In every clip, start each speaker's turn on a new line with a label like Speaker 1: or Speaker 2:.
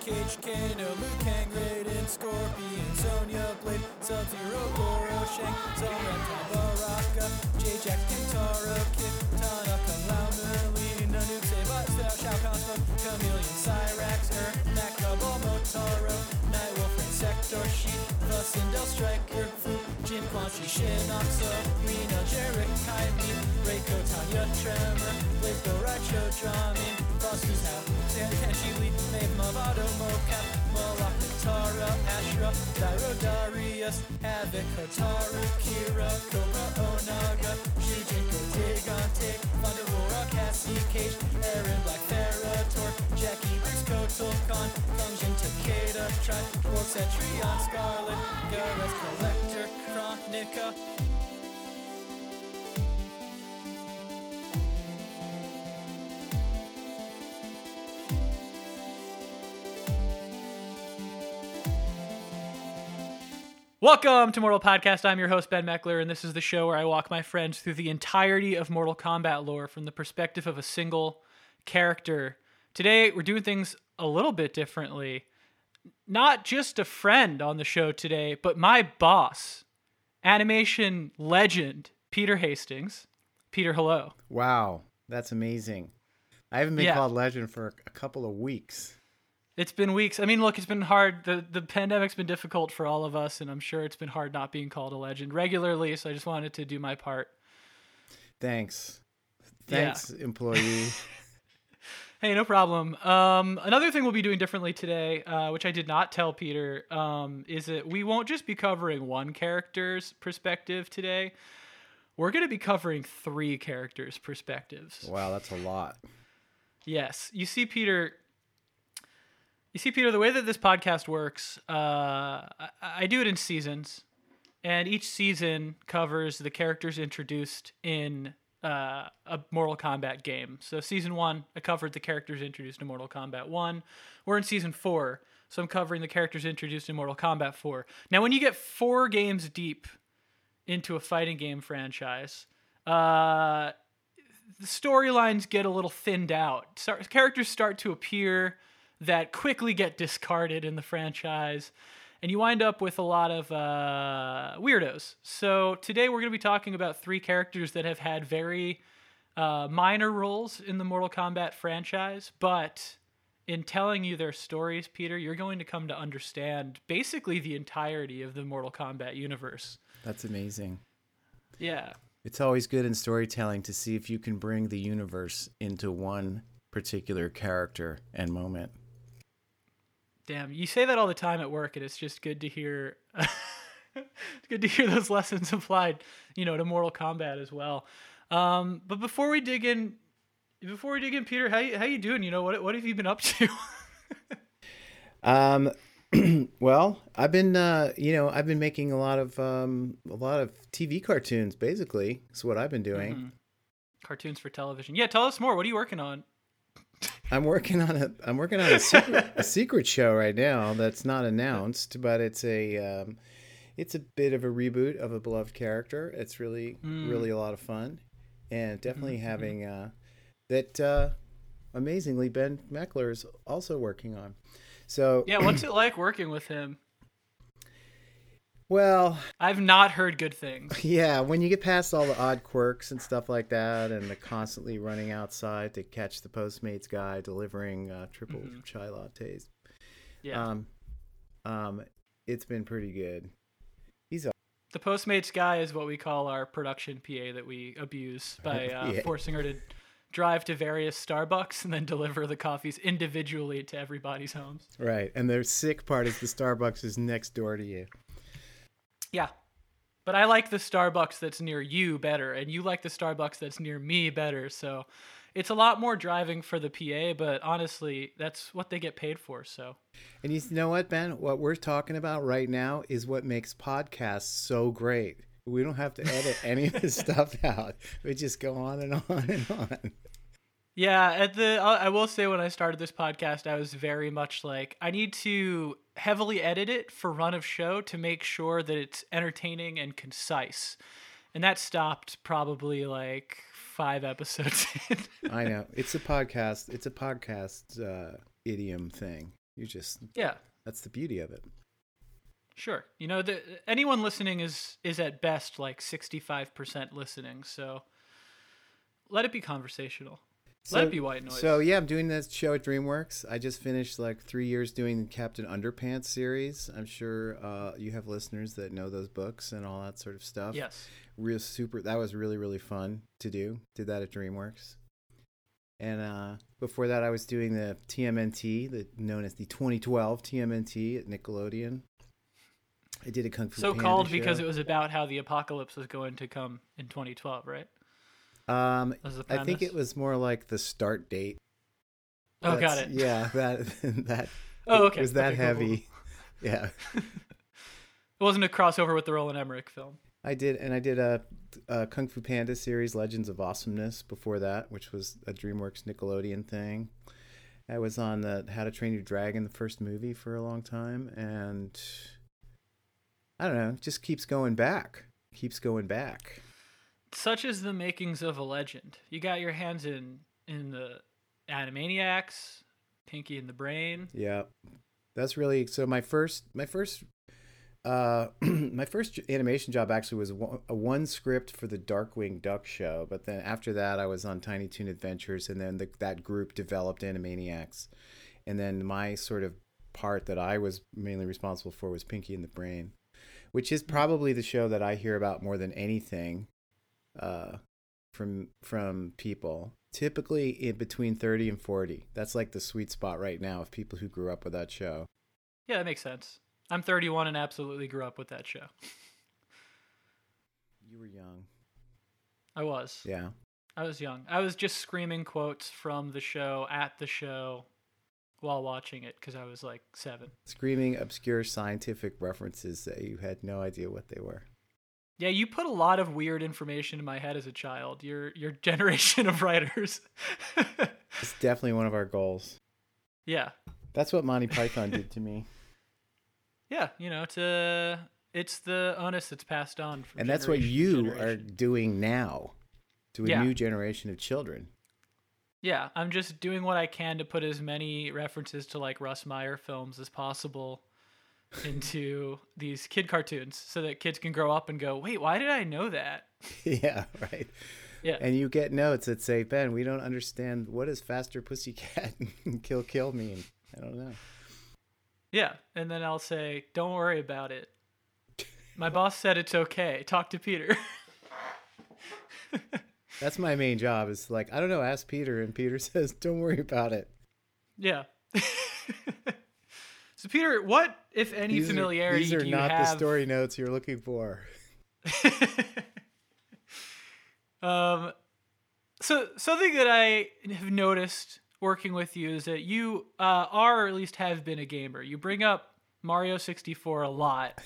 Speaker 1: Cage, Kano, Liu Kang, Raiden, Scorpion, Sonya Blade, Sub-Zero, Goro, Shang, Zoran, Baraka, J-Jack, Kintaro, Kid, Tanaka, Lao, Merlin, Nanook, Saibot, Shao Kahn, Chameleon, Cyrax, Er, Makabo, Motaro, Nightwolf, Insector, Sheep, the Sindel, Stryker, Fu, Jin, Quan Chi, Shinoxo, Reno, Jarek, Kaimi, Reiko, Tanya, Tremor, Blazco, Raicho, Drahmin, Frost, who's now, San Kenshi, Lee, Maeve, Mavado, Mokap, Moloch, Tara, Ashrah, Dairou, Darrius, Havik, Hotaru, Kira, Kobra, Onaga, Shujinko, Digante, Thunderbolt, Cassie, Cage, Erron, Black, Ferrator, Jacqui, Briggs, Kotal, Cetrion, Skarlet, Gareth, Kollector, Kronika, Welcome to Mortal Podcast. I'm your host, Ben Meckler, and this is the show where I walk my friends through the entirety of Mortal Kombat lore from the perspective of a single character. Today, we're doing things a little bit differently. Not just a friend on the show today, but my boss, animation legend, Peter Hastings. Peter, hello.
Speaker 2: Wow, that's amazing. I haven't been
Speaker 1: Yeah.
Speaker 2: called legend for a couple of weeks.
Speaker 1: It's been weeks. I mean, look, it's been hard. The the pandemic's been difficult for all of us, and I'm sure it's been hard not being called a legend regularly. So I just wanted to do my part.
Speaker 2: Thanks.
Speaker 1: Yeah.
Speaker 2: Thanks, employee.
Speaker 1: Hey, no problem. Um, another thing we'll be doing differently today, uh, which I did not tell Peter, um, is that we won't just be covering one character's perspective today. We're going to be covering three characters' perspectives.
Speaker 2: wow, that's a lot.
Speaker 1: Yes. You see, Peter. You see, Peter, the way that this podcast works, uh, I, I do it in seasons, and each season covers the characters introduced in uh, a Mortal Kombat game. So, season one, I covered the characters introduced in Mortal Kombat 1. We're in season four, so I'm covering the characters introduced in Mortal Kombat 4. Now, when you get four games deep into a fighting game franchise, uh, the storylines get a little thinned out. Characters start to appear that quickly get discarded in the franchise, and you wind up with a lot of uh, weirdos. So today we're going to be talking about three characters that have had very uh, minor roles in the Mortal Kombat franchise, but in telling you their stories, Peter, you're going to come to understand basically the entirety of the Mortal Kombat universe.
Speaker 2: That's amazing.
Speaker 1: Yeah.
Speaker 2: It's always good in storytelling to see if you can bring the universe into one particular character and moment.
Speaker 1: Damn, you say that all the time at work, and it's just good to hear. it's good to hear those lessons applied, you know, to Mortal Kombat as well. Um, but before we dig in, before we dig in, Peter, how you, how you doing? You know, what what have you been up to?
Speaker 2: Um, well, I've been, uh, you know, I've been making a lot of, um, a lot of TV cartoons. Basically, is what I've been doing.
Speaker 1: Mhm. Cartoons for television. Yeah, tell us more. What are you working on?
Speaker 2: I'm working on a, I'm working on a secret, a secret show right now that's not announced, but it's a, um, it's a bit of a reboot of a beloved character. It's really,
Speaker 1: Mm.
Speaker 2: really a lot of fun, and definitely
Speaker 1: Mhm, mhm.
Speaker 2: having uh, that. Uh, amazingly, Ben Meckler is also working on. So
Speaker 1: Yeah, what's it like working with him?
Speaker 2: Well,
Speaker 1: I've not heard good things.
Speaker 2: yeah, when you get past all the odd quirks and stuff like that, and the constantly running outside to catch the Postmates guy delivering uh, triple
Speaker 1: Mhm.
Speaker 2: chai lattes,
Speaker 1: Yeah,
Speaker 2: um, um, it's been pretty good.
Speaker 1: He's the Postmates guy is what we call our production PA that we abuse by uh,
Speaker 2: Yeah.
Speaker 1: forcing her to drive to various Starbucks and then deliver the coffees individually to everybody's homes.
Speaker 2: Right, and the sick part is the Starbucks is next door to you.
Speaker 1: Yeah. But I like the Starbucks that's near you better, and you like the Starbucks that's near me better. So it's a lot more driving for the PA, but honestly, that's what they get paid for. So
Speaker 2: And you know what, Ben? What we're talking about right now is what makes podcasts so great. We don't have to edit any of this stuff out. We just go on and on and on.
Speaker 1: Yeah, at the I will say when I started this podcast, I was very much like I need to heavily edit it for run of show to make sure that it's entertaining and concise. And that stopped probably like 5 episodes.
Speaker 2: I know it's a podcast. It's a podcast uh, idiom thing. You just
Speaker 1: Yeah,
Speaker 2: that's the beauty of it.
Speaker 1: sure. You know, the, anyone listening is is at best like sixty five percent listening. So let it be conversational. Let it be white noise.
Speaker 2: So yeah, I'm doing this show at DreamWorks. I just finished like three years doing the Captain Underpants series. I'm sure uh, you have listeners that know those books and all that sort of stuff.
Speaker 1: yes.
Speaker 2: real super. That was really really fun to do. Did that at DreamWorks. And uh, before that, I was doing the TMNT, the known as the 2012 TMNT at Nickelodeon. I did a Kung Fu
Speaker 1: So
Speaker 2: Panda
Speaker 1: called because
Speaker 2: show.
Speaker 1: it was about how the apocalypse was going to come in 2012, right?
Speaker 2: Um, I think it was more like the start date.
Speaker 1: Oh, got it.
Speaker 2: Yeah, that that
Speaker 1: Oh, okay.
Speaker 2: was that
Speaker 1: Okay, cool, cool,
Speaker 2: heavy. Yeah,
Speaker 1: It wasn't a crossover with the Roland Emmerich film.
Speaker 2: I did, and I did a, a Kung Fu Panda series, Legends of Awesomeness, before that, which was a DreamWorks Nickelodeon thing. I was on the How to Train Your Dragon, the first movie, for a long time, and I don't know, just keeps going back, keeps going back.
Speaker 1: Such is the makings of a legend. You got your hands in in the Animaniacs, Pinky and the Brain.
Speaker 2: Yeah, that's really so. My first, my first, uh, my first animation job actually was one, a one script for the Darkwing Duck show. But then after that, I was on Tiny Toon Adventures, and then the, that group developed Animaniacs, and then my sort of part that I was mainly responsible for was Pinky and the Brain, which is probably the show that I hear about more than anything, uh, from from people typically in between 30 and 40 that's like the sweet spot right now of people who grew up with that show
Speaker 1: Yeah, that makes sense. I'm 31 and absolutely grew up with that show.
Speaker 2: you were young
Speaker 1: I was.
Speaker 2: yeah
Speaker 1: I was young. I was just screaming quotes from the show at the show while watching it because I was like seven.
Speaker 2: screaming obscure scientific references that you had no idea what they were
Speaker 1: Yeah, you put a lot of weird information in my head as a child. Your your generation of writers.
Speaker 2: it's definitely one of our goals
Speaker 1: yeah,
Speaker 2: that's what monty python did to me
Speaker 1: yeah. You know, it's a it's the onus that's passed on. From
Speaker 2: and that's what you are doing now to a
Speaker 1: Yeah.
Speaker 2: new generation of children
Speaker 1: Yeah, I'm just doing what I can to put as many references to like Russ Meyer films as possible into these kid cartoons so that kids can grow up and go, "Wait, why did I know that?"
Speaker 2: yeah right
Speaker 1: Yeah.
Speaker 2: and you get notes that say ben we don't understand what does faster pussycat and kill kill mean i don't know
Speaker 1: Yeah, and then I'll say, "Don't worry about it." My boss said it's okay. Talk to Peter.
Speaker 2: That's my main job. Is like I don't know. Ask Peter, and Peter says, "Don't worry about it."
Speaker 1: yeah. Peter, what if any
Speaker 2: These are-
Speaker 1: familiarity
Speaker 2: these are
Speaker 1: do you
Speaker 2: not
Speaker 1: have?
Speaker 2: the story notes you're looking for.
Speaker 1: um, so something that I have noticed working with you is that you uh, are, or at least have been, a gamer. You bring up Mario 64 a lot.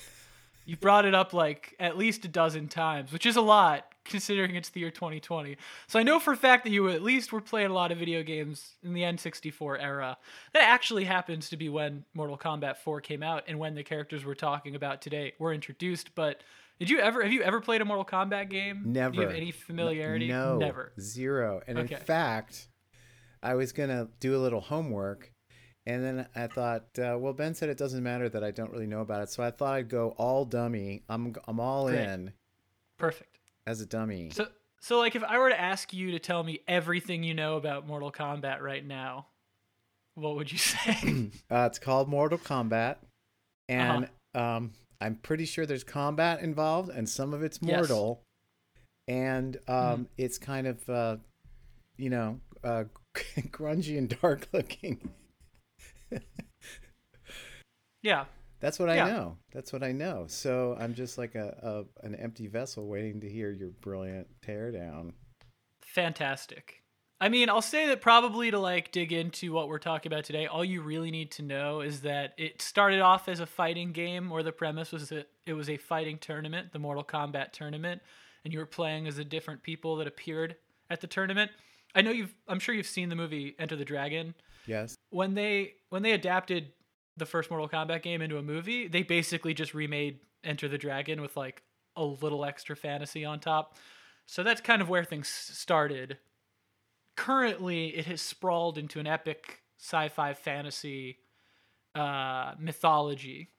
Speaker 1: You brought it up like at least a dozen times, which is a lot considering it's the year 2020. So I know for a fact that you at least were playing a lot of video games in the N64 era. That actually happens to be when Mortal Kombat 4 came out and when the characters we're talking about today were introduced. But did you ever have you ever played a Mortal Kombat game? Do you
Speaker 2: Never.
Speaker 1: have any familiarity?
Speaker 2: No,
Speaker 1: Never.
Speaker 2: zero. And
Speaker 1: Okay.
Speaker 2: in fact, I was gonna do a little homework, and then I thought, uh, well, Ben said it doesn't matter that I don't really know about it, so I thought I'd go all dummy. I'm I'm all
Speaker 1: Great.
Speaker 2: in
Speaker 1: Perfect.
Speaker 2: As a dummy.
Speaker 1: So so like if I were to ask you to tell me everything you know about Mortal Kombat right now, what would you say?
Speaker 2: Uh, it's called Mortal Kombat, and
Speaker 1: Uh-huh.
Speaker 2: um, I'm pretty sure there's combat involved, and some of it's
Speaker 1: Yes.
Speaker 2: mortal, and um,
Speaker 1: Mhm.
Speaker 2: it's kind of, uh, you know, uh, grungy and dark looking.
Speaker 1: yeah.
Speaker 2: That's what I know. That's what I know. So I'm just like a, a an empty vessel waiting to hear your brilliant teardown.
Speaker 1: Fantastic. I mean, I'll say that probably to like dig into what we're talking about today, all you really need to know is that it started off as a fighting game, or the premise was that it was a fighting tournament, the Mortal Kombat tournament, and you were playing as the different people that appeared at the tournament. I know you've, I'm sure you've seen the movie Enter the Dragon.
Speaker 2: Yes.
Speaker 1: when they when they adapted the first Mortal Kombat game into a movie, they basically just remade Enter the Dragon with like a little extra fantasy on top. So that's kind of where things started. Currently, it has sprawled into an epic sci-fi fantasy uh, mythology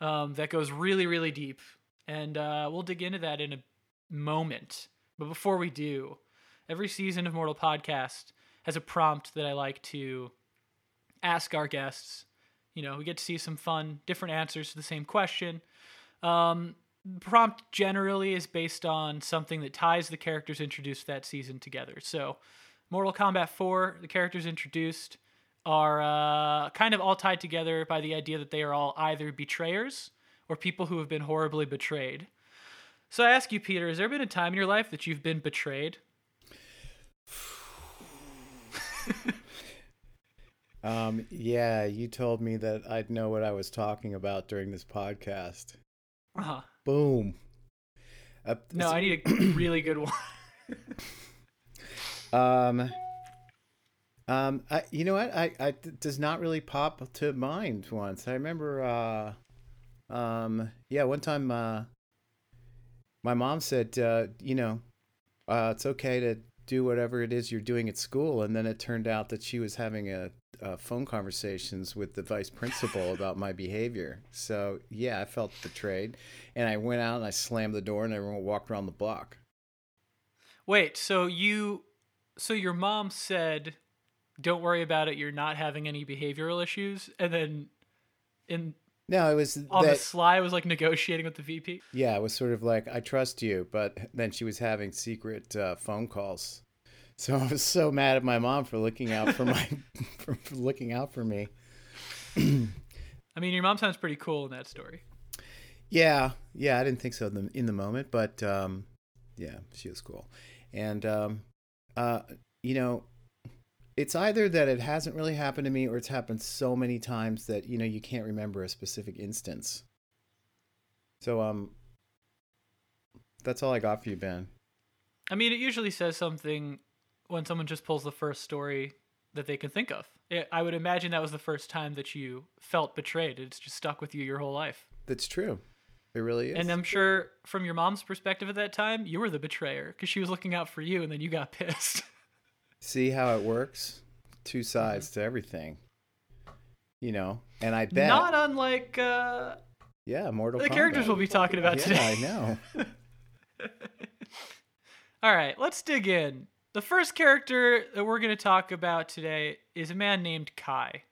Speaker 1: um, that goes really, really deep. And uh, we'll dig into that in a moment. But before we do, every season of Mortal Podcast has a prompt that I like to ask our guests. You know, we get to see some fun, different answers to the same question. Um, prompt generally is based on something that ties the characters introduced that season together. So, Mortal Kombat 4, the characters introduced are uh, kind of all tied together by the idea that they are all either betrayers or people who have been horribly betrayed. So I ask you, Peter, has there been a time in your life that you've been betrayed?
Speaker 2: um, yeah, you told me that I'd know what I was talking about during this podcast.
Speaker 1: Uh-huh.
Speaker 2: Boom.
Speaker 1: Uh, no, I need a really good one.
Speaker 2: um, um, I, you know what? I, I does not really pop to mind once. I remember, uh, um, yeah, one time, uh, my mom said, uh, you know, uh, it's okay to do whatever it is you're doing at school. And then it turned out that she was having a, a phone conversations with the vice principal about my behavior. So yeah, I felt betrayed, and I went out and I slammed the door, and everyone walked around the block.
Speaker 1: Wait, so you, so your mom said, "Don't worry about it. You're not having any behavioral issues," and then in
Speaker 2: no, it was
Speaker 1: on that, the sly. was like negotiating with the VP.
Speaker 2: Yeah, it was sort of like I trust you, but then she was having secret uh, phone calls. So I was so mad at my mom for looking out for my for, for looking out for me.
Speaker 1: I mean, your mom sounds pretty cool in that story.
Speaker 2: Yeah, yeah, I didn't think so in the, in the moment, but um, yeah, she was cool, and um, uh, you know, it's either that it hasn't really happened to me or it's happened so many times that you know you can't remember a specific instance so um that's all i got for you ben
Speaker 1: i mean it usually says something when someone just pulls the first story that they can think of it, i would imagine that was the first time that you felt betrayed it's just stuck with you your whole life
Speaker 2: that's true it really is
Speaker 1: and i'm sure from your mom's perspective at that time you were the betrayer because she was looking out for you and then you got pissed
Speaker 2: See how it works? Two sides to everything. You know, and I bet
Speaker 1: not unlike uh
Speaker 2: yeah, Mortal
Speaker 1: the
Speaker 2: Kombat.
Speaker 1: characters we'll be talking about
Speaker 2: yeah,
Speaker 1: today.
Speaker 2: I know.
Speaker 1: All right, let's dig in. The first character that we're going to talk about today is a man named Kai.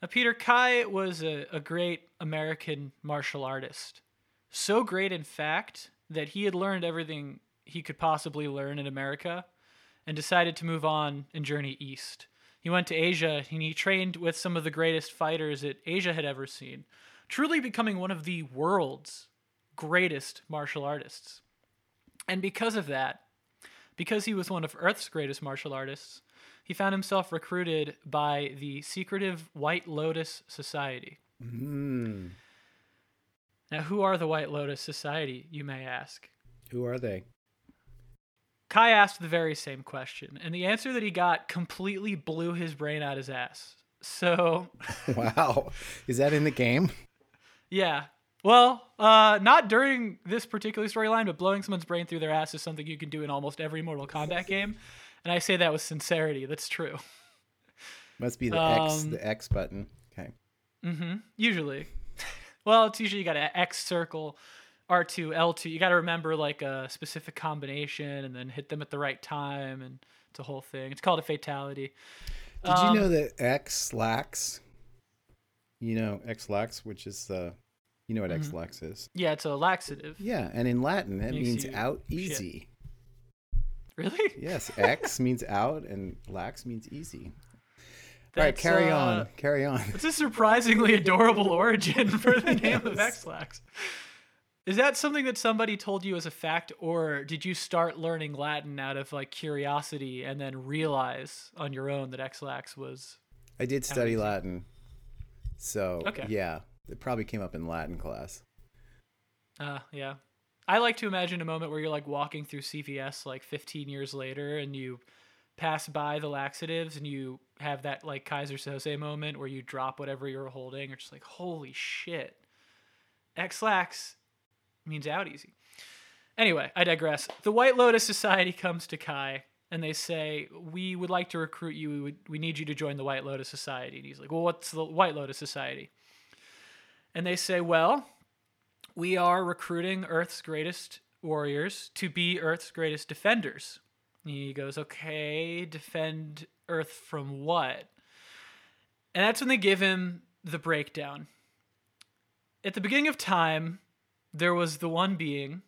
Speaker 1: Now, Peter Kai was a, a great American martial artist. So great, in fact, that he had learned everything he could possibly learn in America and decided to move on and journey east. He went to Asia and he trained with some of the greatest fighters that Asia had ever seen, truly becoming one of the world's greatest martial artists. And because of that, because he was one of Earth's greatest martial artists, he found himself recruited by the secretive White Lotus Society.
Speaker 2: Mm.
Speaker 1: Now, who are the White Lotus Society, you may ask?
Speaker 2: Who are they?
Speaker 1: Kai asked the very same question, and the answer that he got completely blew his brain out his ass. So,
Speaker 2: wow, is that in the game?
Speaker 1: Yeah. Well, uh, not during this particular storyline, but blowing someone's brain through their ass is something you can do in almost every Mortal Kombat game, and I say that with sincerity. That's true.
Speaker 2: Must be the um, X, the X button. Okay.
Speaker 1: Mm-hmm. Usually. well, it's usually you got an X circle R2, L2, you got to remember like a specific combination and then hit them at the right time. And it's a whole thing. It's called a fatality.
Speaker 2: Did um, you know that X lax, you know, X lax, which is the, you know what mm-hmm. X lax is?
Speaker 1: Yeah, it's a laxative.
Speaker 2: Yeah. And in Latin, it means out easy.
Speaker 1: Shit. Really?
Speaker 2: Yes. X means out and lax means easy. That's, All right, carry uh, on. Carry on.
Speaker 1: It's a surprisingly adorable origin for the name yes. of X-Lax. Is that something that somebody told you as a fact, or did you start learning Latin out of like curiosity and then realize on your own that X-Lax was?
Speaker 2: I did study Latin, so okay. yeah, it probably came up in Latin class.
Speaker 1: Uh, yeah. I like to imagine a moment where you're like walking through CVS like 15 years later and you pass by the laxatives and you have that like Keyser Söze moment where you drop whatever you're holding. You're just like, holy shit. X-Lax means out easy. Anyway, I digress. The White Lotus Society comes to Kai and they say, "We would like to recruit you. We would, we need you to join the White Lotus Society." And he's like, "Well, what's the White Lotus Society?" And they say, "Well, we are recruiting Earth's greatest warriors to be Earth's greatest defenders." And he goes, "Okay, defend Earth from what?" And that's when they give him the breakdown. At the beginning of time, there was the one being,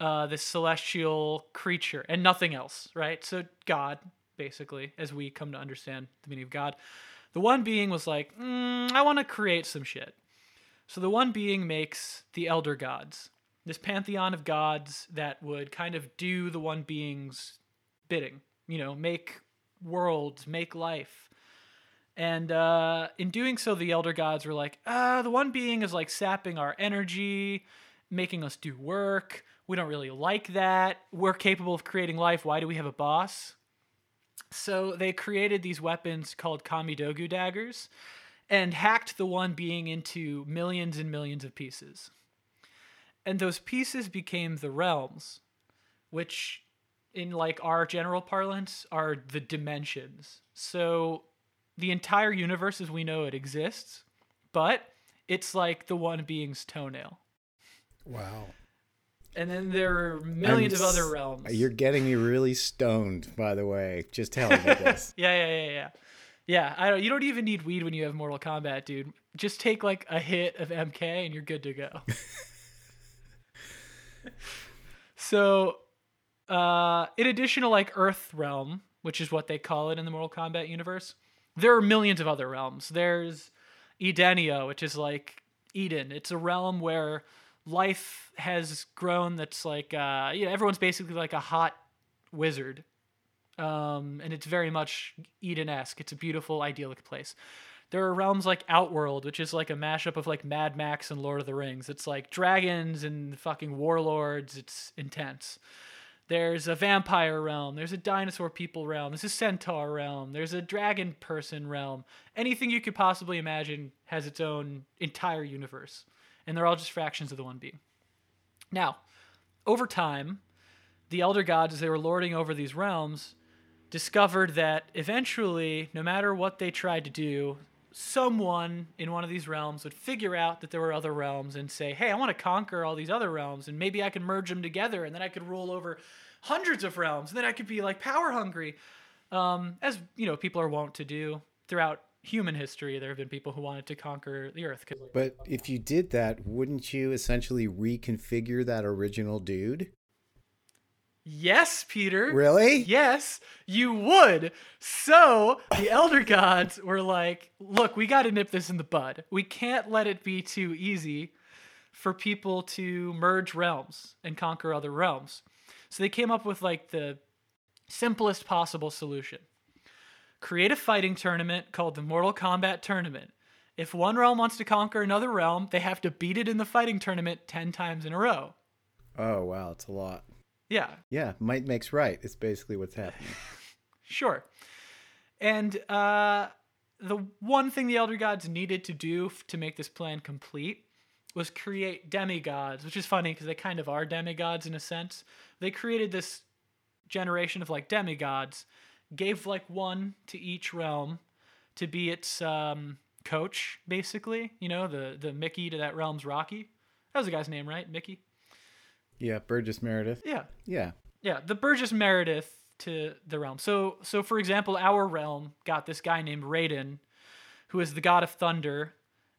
Speaker 1: uh, this celestial creature, and nothing else, right? So God, basically, as we come to understand the meaning of God, the one being was like, mm, I want to create some shit. So the one being makes the elder gods, this pantheon of gods that would kind of do the one being's bidding, you know, make worlds, make life. And uh, in doing so, the elder gods were like, uh, the one being is like sapping our energy, making us do work. We don't really like that. We're capable of creating life. Why do we have a boss? So they created these weapons called Kamidogu daggers and hacked the one being into millions and millions of pieces. And those pieces became the realms, which in like our general parlance are the dimensions. So the entire universe as we know it exists, but it's like the one being's toenail.
Speaker 2: Wow.
Speaker 1: And then there are 1000000s of other realms.
Speaker 2: You're getting me really stoned, by the way. Just telling me this.
Speaker 1: yeah, yeah, yeah, yeah. Yeah, I don't, you don't even need weed when you have Mortal Kombat, dude. Just take like a hit of MK and you're good to go. so, uh, in addition to like Earth Realm, which is what they call it in the Mortal Kombat universe, there are millions of other realms. There's Edenia, which is like Eden. It's a realm where life has grown. That's like, uh, you know, everyone's basically like a hot wizard um, and it's very much Eden-esque. It's a beautiful, idyllic place. There are realms like Outworld, which is like a mashup of like Mad Max and Lord of the Rings. It's like dragons and fucking warlords. It's intense. There's a vampire realm. There's a dinosaur people realm. There's a centaur realm. There's a dragon person realm. Anything you could possibly imagine has its own entire universe, and they're all just fractions of the one being. Now, over time, the elder gods, as they were lording over these realms, discovered that eventually, no matter what they tried to do, someone in one of these realms would figure out that there were other realms and say, hey, I want to conquer all these other realms, and maybe I can merge them together, and then I could rule over hundreds of realms, and then I could be like power hungry. Um, as you know, people are wont to do throughout human history. There have been people who wanted to conquer the earth.
Speaker 2: But if you did that, wouldn't you essentially reconfigure that original dude?
Speaker 1: Yes, Peter.
Speaker 2: Really?
Speaker 1: Yes, you would. So the elder gods were like, look, we got to nip this in the bud. We can't let it be too easy for people to merge realms and conquer other realms. So they came up with like the simplest possible solution create a fighting tournament called the Mortal Kombat Tournament. If one realm wants to conquer another realm, they have to beat it in the fighting tournament 10 times in a row.
Speaker 2: Oh, wow. It's a lot.
Speaker 1: Yeah,
Speaker 2: Yeah, might makes right. It's basically what's happening.
Speaker 1: Sure. And uh, the one thing the Elder Gods needed to do f- to make this plan complete was create demigods, which is funny because they kind of are demigods in a sense. They created this generation of like demigods, gave like one to each realm to be its um, coach, basically. You know, the the Mickey to that realm's Rocky. That was the guy's name, right? Mickey.
Speaker 2: Yeah, Burgess Meredith.
Speaker 1: Yeah.
Speaker 2: Yeah.
Speaker 1: Yeah, the Burgess Meredith to the realm. So, so for example, our realm got this guy named Raiden, who is the god of thunder.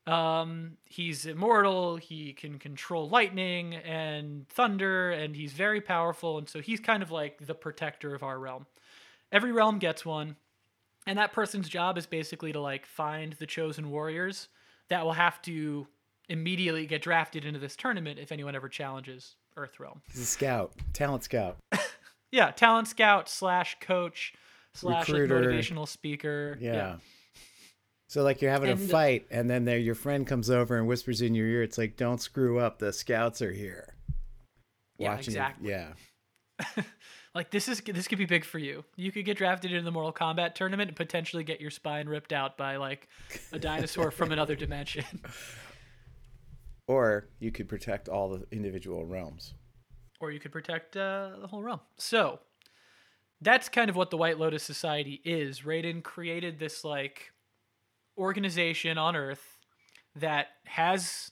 Speaker 1: Um, he's immortal. He can control lightning and thunder, and he's very powerful. And so he's kind of like the protector of our realm. Every realm gets one, and that person's job is basically to like find the chosen warriors that will have to immediately get drafted into this tournament if anyone ever challenges Earth Realm.
Speaker 2: He's a scout, talent scout.
Speaker 1: Yeah, talent scout slash coach slash like, motivational speaker.
Speaker 2: Yeah. So like you're having
Speaker 1: And-
Speaker 2: a fight, and then there your friend comes over and whispers in your ear. It's like, "Don't screw up. The scouts are here."
Speaker 1: Yeah,
Speaker 2: Watching you-
Speaker 1: exactly.
Speaker 2: yeah.
Speaker 1: Like this is this could be big for you. You could get drafted into the Mortal Kombat tournament and potentially get your spine ripped out by like a dinosaur from another dimension.
Speaker 2: Or you could protect all the individual realms.
Speaker 1: or you could protect uh, the whole realm. So, that's kind of what the White Lotus Society is. Raiden created this like organization on Earth that has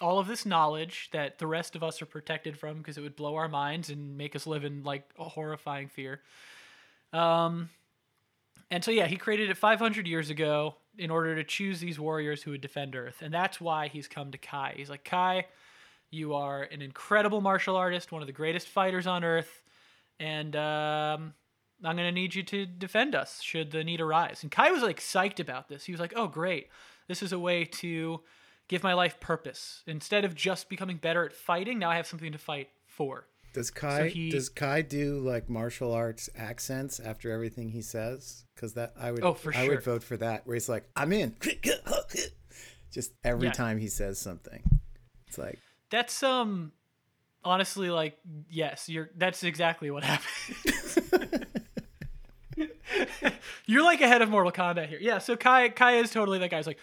Speaker 1: all of this knowledge that the rest of us are protected from because it would blow our minds and make us live in like a horrifying fear. Um, and so yeah, he created it 500 years ago in order to choose these warriors who would defend Earth, and that's why he's come to Kai. He's like Kai, you are an incredible martial artist, one of the greatest fighters on Earth, and um, I'm gonna need you to defend us should the need arise. And Kai was like psyched about this. He was like, "Oh, great! This is a way to give my life purpose. Instead of just becoming better at fighting, now I have something to fight for."
Speaker 2: Does Kai he, does Kai do like martial arts accents after everything he says? Because that I would
Speaker 1: oh, for
Speaker 2: I
Speaker 1: sure.
Speaker 2: would vote for that. Where he's like, "I'm in," just every yeah. time he says something. It's like
Speaker 1: that's um honestly like yes, you're that's exactly what happens. you're like ahead of Mortal Kombat here. Yeah, so Kai Kai is totally that guy's like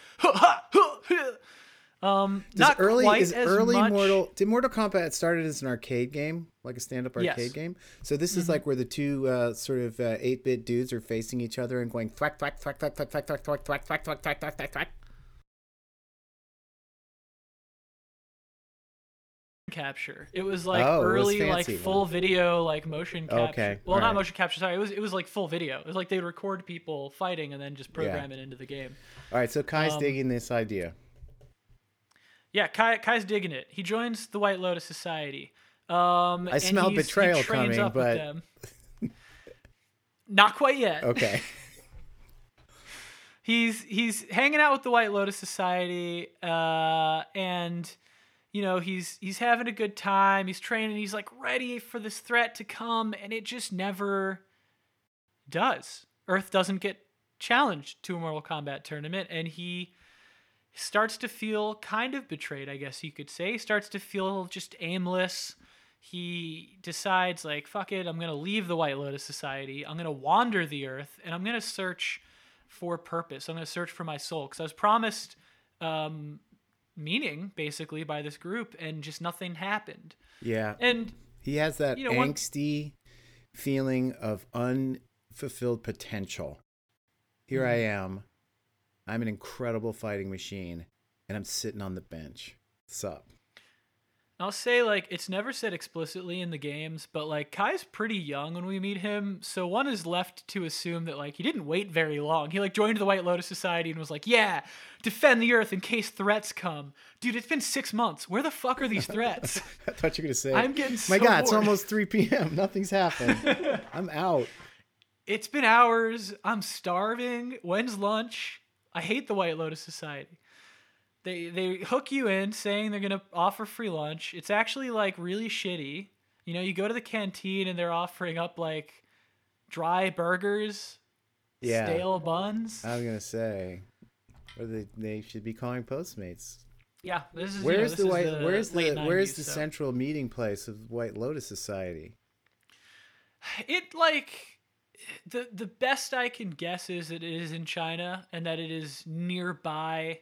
Speaker 1: um Does not
Speaker 2: early
Speaker 1: quite
Speaker 2: is
Speaker 1: as
Speaker 2: early
Speaker 1: much...
Speaker 2: Mortal did Mortal Kombat started as an arcade game, like a stand up arcade
Speaker 1: yes.
Speaker 2: game. So this is mm-hmm. like where the two uh, sort of eight uh, bit dudes are facing each other and going thwack thwack thwack thwack thwack thwack thwack thwack thwack thwack thwack thwack thwack thwack
Speaker 1: capture. It was like oh, early like full video like motion capture.
Speaker 2: Okay.
Speaker 1: Well,
Speaker 2: All
Speaker 1: not
Speaker 2: right.
Speaker 1: motion capture. Sorry, it was it was like full video. It was like they'd record people fighting and then just program
Speaker 2: Yeah.
Speaker 1: it into the game.
Speaker 2: All right, so Kai's
Speaker 1: Um,
Speaker 2: digging this idea.
Speaker 1: Yeah, Kai Kai's digging it. He joins the White Lotus Society. Um,
Speaker 2: I smell betrayal coming, but-
Speaker 1: not quite yet.
Speaker 2: Okay.
Speaker 1: he's he's hanging out with the White Lotus Society, uh, and you know he's he's having a good time. He's training. He's like ready for this threat to come, and it just never does. Earth doesn't get challenged to a Mortal Kombat tournament, and he starts to feel kind of betrayed. I guess you could say. He starts to feel just aimless. He decides like fuck it, I'm gonna leave the White Lotus Society. I'm gonna wander the Earth, and I'm gonna search for purpose. I'm going to search for my soul because I was promised um, meaning basically by this group, and just nothing happened.
Speaker 2: Yeah.
Speaker 1: And
Speaker 2: he has that
Speaker 1: you know, one-
Speaker 2: angsty feeling of unfulfilled potential. Here
Speaker 1: Mm-hmm.
Speaker 2: I am. I'm an incredible fighting machine, and I'm sitting on the bench. Sup?
Speaker 1: I'll say like it's never said explicitly in the games, but like Kai's pretty young when we meet him, so one is left to assume that like he didn't wait very long. He like joined the White Lotus Society and was like, "Yeah, defend the Earth in case threats come." Dude, it's been six months. Where the fuck are these threats?
Speaker 2: I thought you were gonna say.
Speaker 1: I'm getting So My
Speaker 2: God, it's almost 3 p.m. Nothing's happened. I'm out.
Speaker 1: it's been hours. I'm starving. When's lunch? I hate the White Lotus Society. They they hook you in saying they're gonna offer free lunch. It's actually like really shitty. You know, you go to the canteen and they're offering up like dry burgers,
Speaker 2: Yeah.
Speaker 1: stale buns.
Speaker 2: I was gonna say, or they they should be calling Postmates.
Speaker 1: yeah, this is you know,
Speaker 2: Where's the
Speaker 1: is
Speaker 2: white?
Speaker 1: the
Speaker 2: where's the
Speaker 1: late
Speaker 2: where's the
Speaker 1: so.
Speaker 2: central meeting place of the White Lotus Society?
Speaker 1: It like the the best I can guess is that it is in China and that it is nearby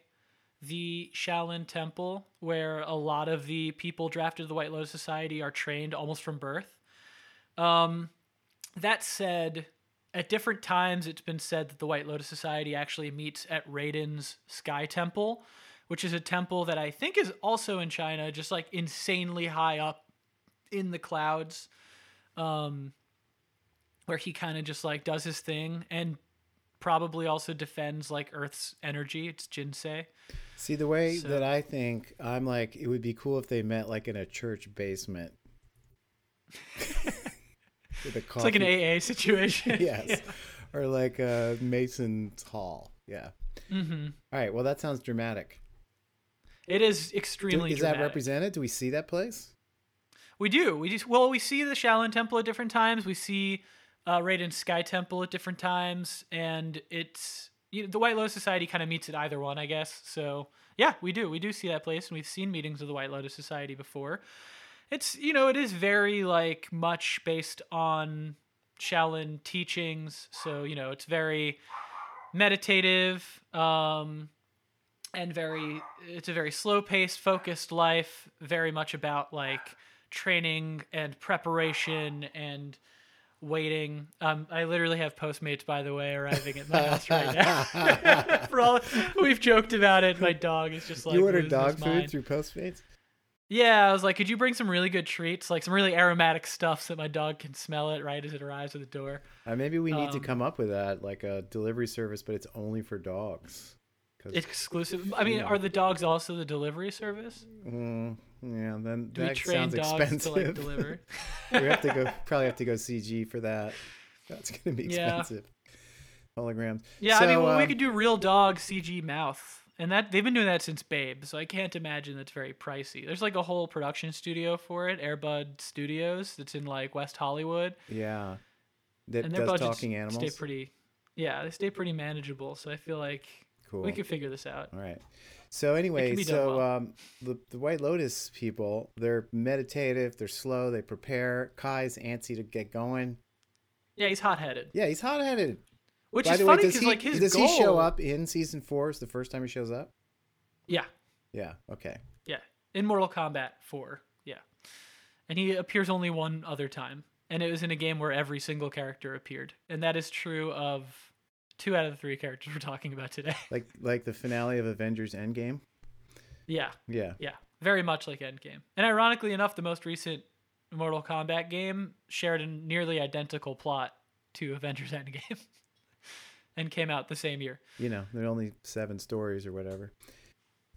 Speaker 1: the Shaolin Temple, where a lot of the people drafted to the White Lotus Society are trained almost from birth. Um, that said, at different times it's been said that the White Lotus Society actually meets at Raiden's Sky Temple, which is a temple that I think is also in China, just like insanely high up in the clouds. Um, where he kind of just like does his thing and probably also defends like Earth's energy. It's Jinsei.
Speaker 2: See the way
Speaker 1: So-
Speaker 2: that I think, I'm like, it would be cool if they met like in a church basement.
Speaker 1: It's like an AA situation.
Speaker 2: yes, or like a Mason's Hall. Yeah.
Speaker 1: hmm
Speaker 2: All right. Well, that sounds dramatic.
Speaker 1: It is
Speaker 2: Do-
Speaker 1: extremely.
Speaker 2: is that represented? Do we see that place?
Speaker 1: We do. We just well, we see the Shaolin Temple at different times. We see uh, Raiden's Sky Temple at different times, and it's you know, the White Lotus Society kind of meets at either one, I guess. So yeah, we do. We do see that place, and we've seen meetings of the White Lotus Society before. It's you know it is very like much based on Shaolin teachings, so you know it's very meditative. Um, and very it's a very slow paced focused life very much about like training and preparation and waiting. Um, I literally have Postmates, by the way, arriving at my house right now. For all we've joked about it, my dog is just like
Speaker 2: you ordered dog food
Speaker 1: mind.
Speaker 2: through Postmates?
Speaker 1: Yeah, I was like, could you bring some really good treats, like some really aromatic stuff, so that my dog can smell it right as it arrives at the door?
Speaker 2: Uh, maybe we need to
Speaker 1: Um,
Speaker 2: come up with that, like a delivery service, but it's only for dogs.
Speaker 1: Exclusive. I mean,
Speaker 2: Yeah.
Speaker 1: are the dogs also the delivery service?
Speaker 2: Mm, yeah, then
Speaker 1: Do we
Speaker 2: that
Speaker 1: train
Speaker 2: sounds
Speaker 1: dogs
Speaker 2: expensive.
Speaker 1: to like deliver?
Speaker 2: we have to go. Probably have to go CG for that. That's gonna be
Speaker 1: Yeah.
Speaker 2: expensive. Holograms.
Speaker 1: Yeah, I mean,
Speaker 2: So,
Speaker 1: well, we
Speaker 2: um,
Speaker 1: could do real dog CG mouth, and that they've been doing that since Babe, so I can't imagine that's very pricey. There's like a whole production studio for it, Airbud Studios, that's in like West Hollywood,
Speaker 2: Yeah. That
Speaker 1: and their
Speaker 2: does talking animals.
Speaker 1: stay pretty. Yeah, they stay pretty manageable, so I feel like
Speaker 2: cool.
Speaker 1: we could figure this out.
Speaker 2: All right. So anyway, so
Speaker 1: well.
Speaker 2: um, the the White Lotus people, they're meditative, they're slow, they prepare. Kai's antsy to get going.
Speaker 1: Yeah, he's hot headed,
Speaker 2: Yeah, he's hot headed.
Speaker 1: which
Speaker 2: By
Speaker 1: is funny because like his
Speaker 2: does
Speaker 1: goal.
Speaker 2: he show up in season four? Is the first time he shows up?
Speaker 1: Yeah,
Speaker 2: Yeah. Okay.
Speaker 1: yeah, in Mortal Kombat 4. Yeah, and he appears only one other time, and it was in a game where every single character appeared, and that is true of two out of the three characters we're talking about today.
Speaker 2: Like like the finale of Avengers Endgame.
Speaker 1: yeah,
Speaker 2: Yeah.
Speaker 1: yeah, very much like Endgame. And ironically enough, the most recent Mortal Kombat game shared a nearly identical plot to Avengers Endgame, and came out the same year.
Speaker 2: You know, there are only seven stories or whatever.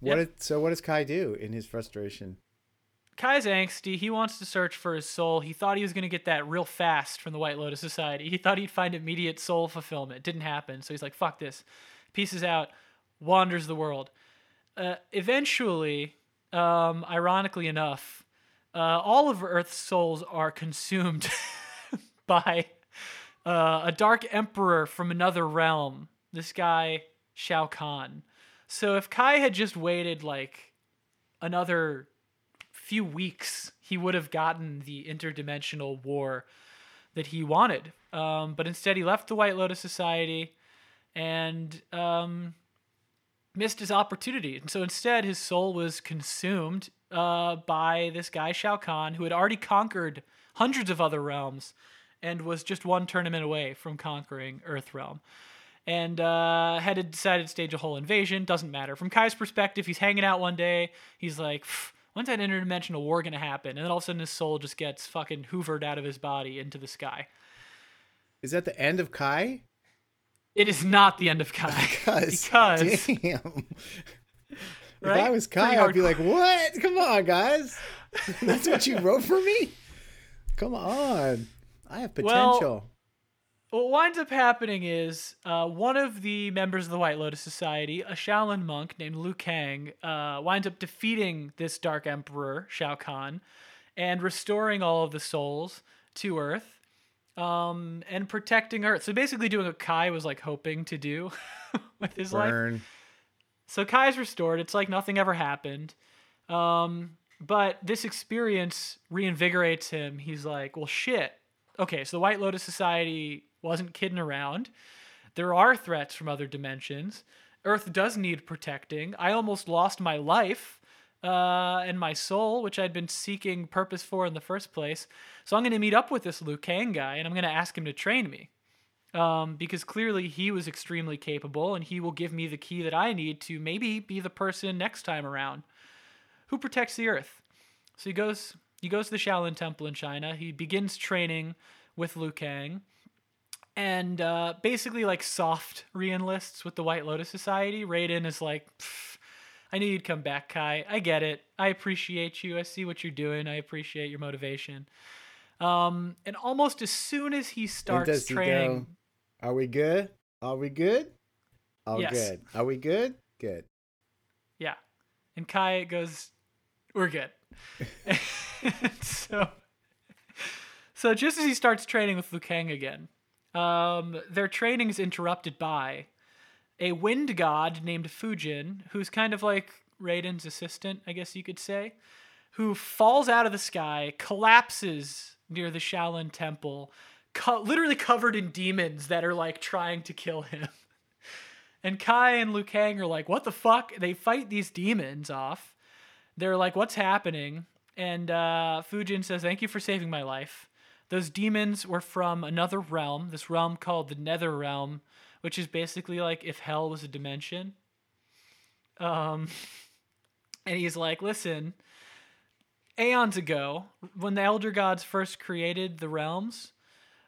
Speaker 2: What
Speaker 1: Yep.
Speaker 2: did, so what does Kai do in his frustration?
Speaker 1: Kai's angsty. He wants to search for his soul. He thought he was going to get that real fast from the White Lotus Society. He thought he'd find immediate soul fulfillment. Didn't happen. So he's like, fuck this. Pieces out, wanders the world. Uh, eventually, um, ironically enough, uh, all of Earth's souls are consumed by uh, a dark emperor from another realm. This guy, Shao Kahn. So if Kai had just waited like another few weeks, he would have gotten the interdimensional war that he wanted. Um, but instead, he left the White Lotus Society and um, missed his opportunity. And so instead, his soul was consumed uh, by this guy, Shao Kahn, who had already conquered hundreds of other realms and was just one tournament away from conquering Earthrealm. And uh, had decided to stage a whole invasion. Doesn't matter. From Kai's perspective, he's hanging out one day. He's like, "Pff, when's that interdimensional war gonna happen? And then all of a sudden, his soul just gets fucking hoovered out of his body into the sky.
Speaker 2: Is that the end of Kai?
Speaker 1: It is not the end of Kai.
Speaker 2: Because,
Speaker 1: because
Speaker 2: damn. If I was Kai, I'd be like, "What? Come on, guys! That's what you wrote for me? Come on! I have
Speaker 1: Well,
Speaker 2: potential."
Speaker 1: What winds up happening is uh, one of the members of the White Lotus Society, a Shaolin monk named Liu Kang, uh, winds up defeating this Dark Emperor, Shao Kahn, and restoring all of the souls to Earth um, and protecting Earth. So basically, doing what Kai was like hoping to do with his life.
Speaker 2: Burn.
Speaker 1: So Kai's restored. It's like nothing ever happened. Um, but this experience reinvigorates him. He's like, well, shit. Okay, so the White Lotus Society wasn't kidding around. There are threats from other dimensions. Earth does need protecting. I almost lost my life uh, and my soul, which I'd been seeking purpose for in the first place. So I'm going to meet up with this Liu Kang guy and I'm going to ask him to train me um, because clearly he was extremely capable and he will give me the key that I need to maybe be the person next time around who protects the earth. So he goes he goes to the Shaolin Temple in China. He begins training with Liu Kang and uh, basically like soft re-enlists with the White Lotus Society. Raiden is like, I knew you'd come back, Kai. I get it. I appreciate you. I see what you're doing. I appreciate your motivation. Um, and almost as soon as he starts training,
Speaker 2: go, Are we good? Are we good? Oh,
Speaker 1: Yes.
Speaker 2: good. Are we good? Good.
Speaker 1: Yeah. And Kai goes, We're good. so So just as he starts training with Liu Kang again, um, their training is interrupted by a wind god named Fujin, who's kind of like Raiden's assistant, I guess you could say, who falls out of the sky, collapses near the Shaolin temple, co- literally covered in demons that are like trying to kill him. And Kai and Liu Kang are like, what the fuck? They fight these demons off. They're like, what's happening? And uh, Fujin says, thank you for saving my life. Those demons were from another realm, this realm called the Nether Realm, which is basically like if hell was a dimension. Um, and he's like, listen, aeons ago, when the Elder Gods first created the realms,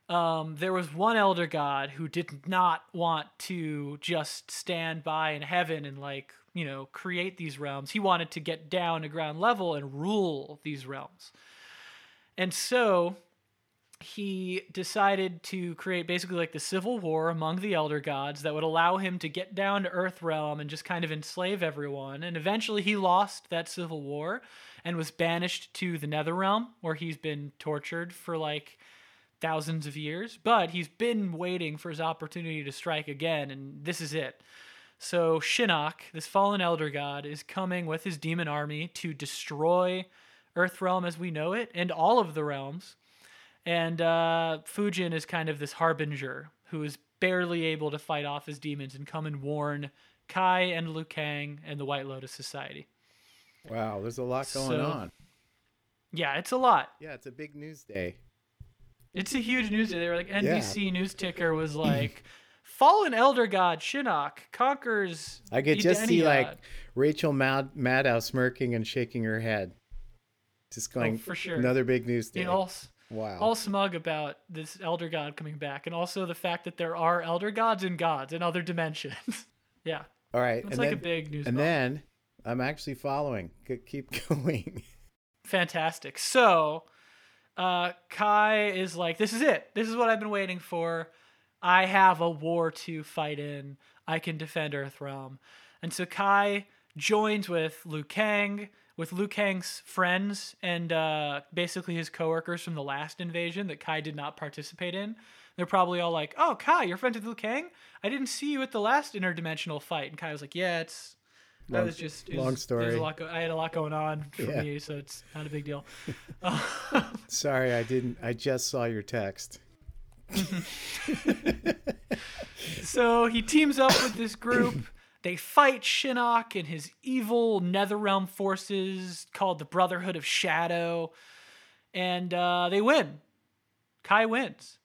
Speaker 1: um, there was one Elder God who did not want to just stand by in heaven and like you know create these realms. He wanted to get down to ground level and rule these realms. And so he decided to create basically like the civil war among the elder gods that would allow him to get down to earth realm and just kind of enslave everyone. And eventually he lost that civil war and was banished to the nether realm where he's been tortured for like thousands of years. But he's been waiting for his opportunity to strike again and this is it. So shinnok this fallen elder god is coming with his demon army to destroy earth realm as we know it and all of the realms and uh, Fujin is kind of this harbinger who is barely able to fight off his demons and come and warn Kai and Liu Kang and the White Lotus Society.
Speaker 2: Wow, there's a lot going
Speaker 1: So-
Speaker 2: on.
Speaker 1: Yeah, it's a lot.
Speaker 2: Yeah, it's a big news day.
Speaker 1: It's a huge news day. They were like NBC news ticker was like, "Fallen Elder God Shinnok conquers."
Speaker 2: I could just see like. Rachel Mad- Maddow smirking and shaking her head. Just going,
Speaker 1: Oh, for sure.
Speaker 2: Another big news day.
Speaker 1: All, s-
Speaker 2: wow.
Speaker 1: all smug about this Elder God coming back, and also the fact that there are Elder Gods and gods in other dimensions. yeah,
Speaker 2: all right.
Speaker 1: it's
Speaker 2: and
Speaker 1: like
Speaker 2: then,
Speaker 1: a big news.
Speaker 2: and then I'm actually following. Keep going.
Speaker 1: fantastic. So, uh, Kai is like, "This is it. This is what I've been waiting for. I have a war to fight in. I can defend Earthrealm." And so Kai joins with Liu Kang, with Liu Kang's friends, and uh, basically his coworkers from the last invasion that Kai did not participate in. They're probably all like, "Oh, Kai, you're friends with Liu Kang? I didn't see you at the last interdimensional fight." And Kai was like, "Yeah, it's." That was just
Speaker 2: long
Speaker 1: was-
Speaker 2: story.
Speaker 1: A lot go- I had a lot going on for
Speaker 2: Yeah.
Speaker 1: me, so it's not a big deal.
Speaker 2: Sorry, I didn't. I just saw your text.
Speaker 1: So he teams up with this group. They fight Shinnok and his evil Netherrealm forces called the Brotherhood of Shadow, and uh, they win. Kai wins,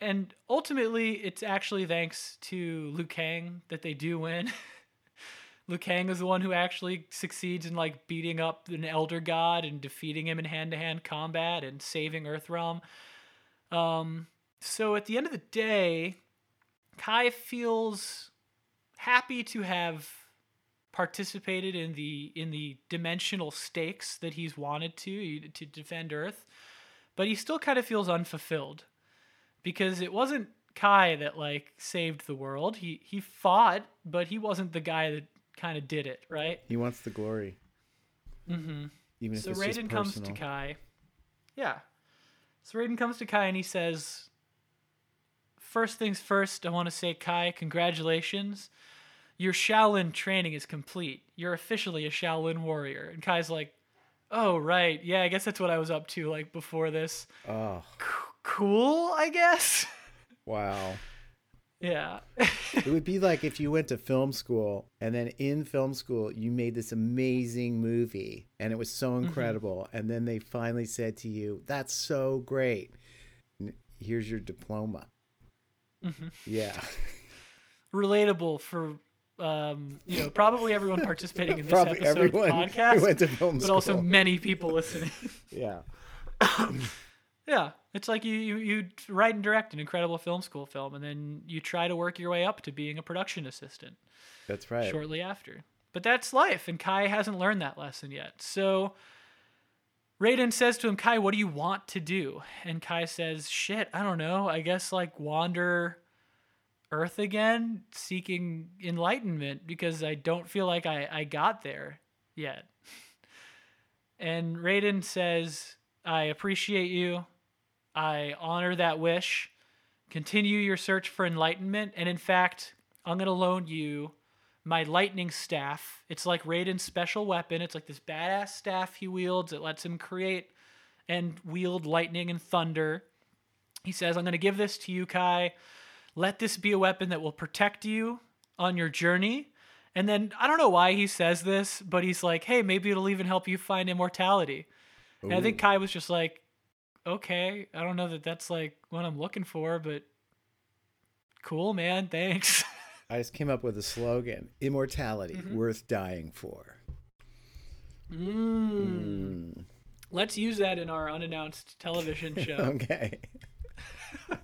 Speaker 1: and ultimately, it's actually thanks to Liu Kang that they do win. Liu Kang is the one who actually succeeds in like beating up an Elder God and defeating him in hand-to-hand combat and saving Earthrealm. Um, so at the end of the day, Kai feels happy to have participated in the in the dimensional stakes that he's wanted to to defend Earth, but he still kind of feels unfulfilled because it wasn't Kai that like saved the world. He he fought, but he wasn't the guy that kind of did it, right?
Speaker 2: He wants the glory.
Speaker 1: Mm-hmm.
Speaker 2: Even if
Speaker 1: So Raiden comes to. Kai. Yeah. So Raiden comes to Kai and he says, First things first, I want to say, Kai, congratulations. Your Shaolin training is complete. You're officially a Shaolin warrior. And Kai's like, Oh, right. Yeah, I guess that's what I was up to, like, before this.
Speaker 2: Oh,
Speaker 1: C- cool, I guess.
Speaker 2: wow.
Speaker 1: yeah.
Speaker 2: it would be like if you went to film school and then in film school you made this amazing movie and it was so
Speaker 1: Mm-hmm.
Speaker 2: incredible and then they finally said to you that's so great here's your diploma
Speaker 1: Mm-hmm.
Speaker 2: yeah
Speaker 1: Relatable for. Um, you know, probably everyone participating in this
Speaker 2: probably
Speaker 1: episode
Speaker 2: everyone
Speaker 1: podcast,
Speaker 2: went to film
Speaker 1: but
Speaker 2: school
Speaker 1: also many people listening.
Speaker 2: yeah
Speaker 1: Yeah, it's like you, you you write and direct an incredible film school film, and then you try to work your way up to being a production assistant
Speaker 2: that's right
Speaker 1: shortly after. But that's life, and Kai hasn't learned that lesson yet. So Raiden says to him, "Kai, what do you want to do?" And Kai says, "Shit, I don't know. I guess like wander Earth again, seeking enlightenment because I don't feel like I I got there yet." And Raiden says, I appreciate you. I honor that wish. Continue your search for enlightenment. And in fact, I'm going to loan you my lightning staff. It's like Raiden's special weapon. It's like this badass staff he wields. It lets him create and wield lightning and thunder. He says, I'm going to give this to you, Kai. Let this be a weapon that will protect you on your journey. And then I don't know why he says this, but he's like, hey, maybe it'll even help you find immortality. And I think Kai was just like, okay, I don't know that that's like what I'm looking for, but cool, man. Thanks.
Speaker 2: I just came up with a slogan: immortality
Speaker 1: Mm-hmm.
Speaker 2: worth dying for.
Speaker 1: Mm. Let's use that in our unannounced television show.
Speaker 2: Okay.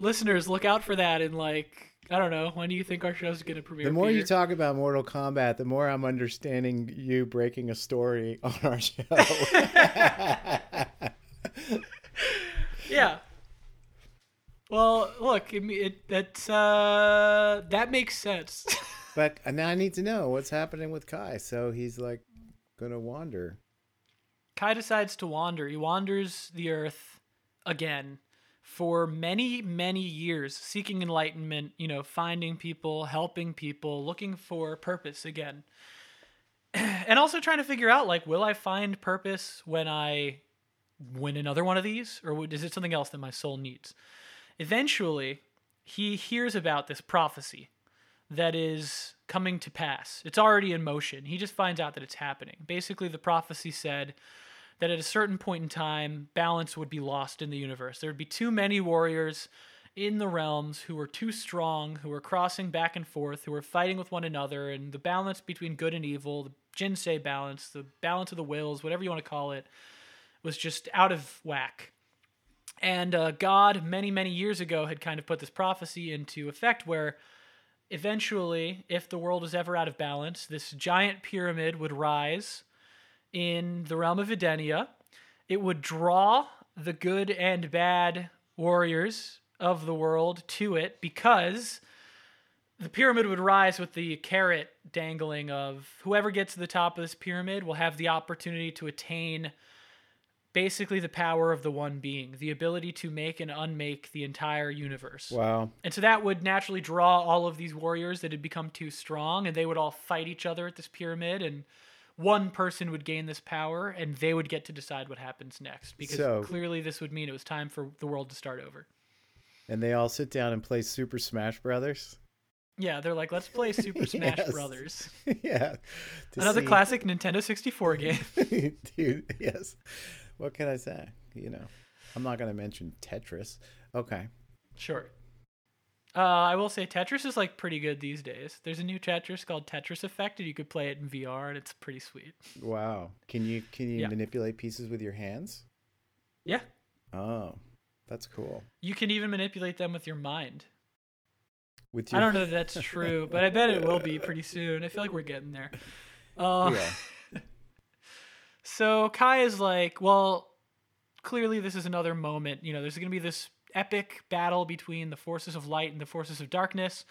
Speaker 1: Listeners, look out for that in like I don't know. When do you think our show's gonna premiere?
Speaker 2: The more you talk about Mortal Kombat, the more I'm understanding you breaking a story on our show.
Speaker 1: Yeah. Well, look, it, it that's uh that makes sense.
Speaker 2: but now I need to know what's happening with Kai. So he's like gonna wander.
Speaker 1: Kai decides to wander. He wanders the earth again for many, many years, seeking enlightenment, you know, finding people, helping people, looking for purpose again. and also trying to figure out like will I find purpose when I win another one of these or is it something else that my soul needs? Eventually, he hears about this prophecy that is coming to pass. It's already in motion. He just finds out that it's happening. Basically, the prophecy said that at a certain point in time, balance would be lost in the universe. There would be too many warriors in the realms who were too strong, who were crossing back and forth, who were fighting with one another, and the balance between good and evil, the Jinsei balance, the balance of the wills, whatever you want to call it, was just out of whack. And uh, God, many, many years ago, had kind of put this prophecy into effect where eventually, if the world was ever out of balance, this giant pyramid would rise in the realm of Edenia. It would draw the good and bad warriors of the world to it because the pyramid would rise with the carrot dangling of whoever gets to the top of this pyramid will have the opportunity to attain basically the power of the one being, the ability to make and unmake the entire universe.
Speaker 2: Wow.
Speaker 1: And so that would naturally draw all of these warriors that had become too strong, and they would all fight each other at this pyramid, and one person would gain this power, and they would get to decide what happens next. Because
Speaker 2: So-
Speaker 1: clearly, this would mean it was time for the world to start over.
Speaker 2: And they all sit down and play Super Smash Brothers.
Speaker 1: Yeah, they're like, let's play Super Smash
Speaker 2: Yes.
Speaker 1: Brothers.
Speaker 2: yeah.
Speaker 1: Another
Speaker 2: see-
Speaker 1: classic Nintendo 64 game.
Speaker 2: Dude, yes. What can I say? You know, I'm not going to mention Tetris. Okay.
Speaker 1: Sure. Uh, I will say Tetris is like pretty good these days. There's a new Tetris called Tetris Effect, and you could play it in VR, and it's pretty sweet.
Speaker 2: Wow. Can you can you
Speaker 1: Yeah.
Speaker 2: manipulate pieces with your hands?
Speaker 1: Yeah,
Speaker 2: Oh, that's cool.
Speaker 1: you can even manipulate them with your mind.
Speaker 2: With
Speaker 1: I don't know if that's true, but I bet it will be pretty soon. I feel like we're getting there. Uh,
Speaker 2: Yeah.
Speaker 1: So Kai is like, well, clearly this is another moment. You know, there's going to be this epic battle between the forces of light and the forces of darkness.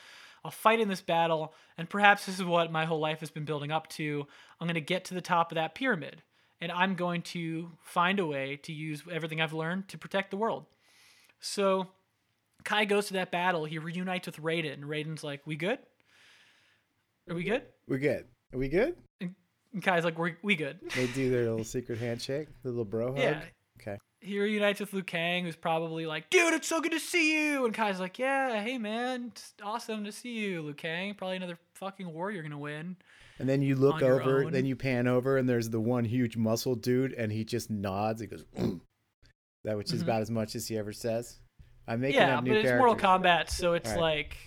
Speaker 1: I'll fight in this battle, and perhaps this is what my whole life has been building up to. I'm going to get to the top of that pyramid, and I'm going to find a way to use everything I've learned to protect the world. So Kai goes to that battle. He reunites with Raiden, and Raiden's like, "We good? Are we good?"
Speaker 2: We're good. Are we good?
Speaker 1: And Kai's like, "We're we good."
Speaker 2: They do their little secret handshake, the little bro hug.
Speaker 1: Yeah.
Speaker 2: Okay.
Speaker 1: He reunites with Liu Kang, who's probably like, "Dude, it's so good to see you." And Kai's like, "Yeah, hey man, it's awesome to see you, Liu Kang. Probably another fucking war you're gonna win."
Speaker 2: And then you look over,
Speaker 1: own.
Speaker 2: then you pan over, and there's the one huge muscle dude, and he just nods. He goes, "Mm." that which is
Speaker 1: Mhm.
Speaker 2: about as much as he ever says. I'm making
Speaker 1: yeah,
Speaker 2: up new
Speaker 1: but it's
Speaker 2: characters.
Speaker 1: Mortal Kombat, so it's
Speaker 2: Alright.
Speaker 1: like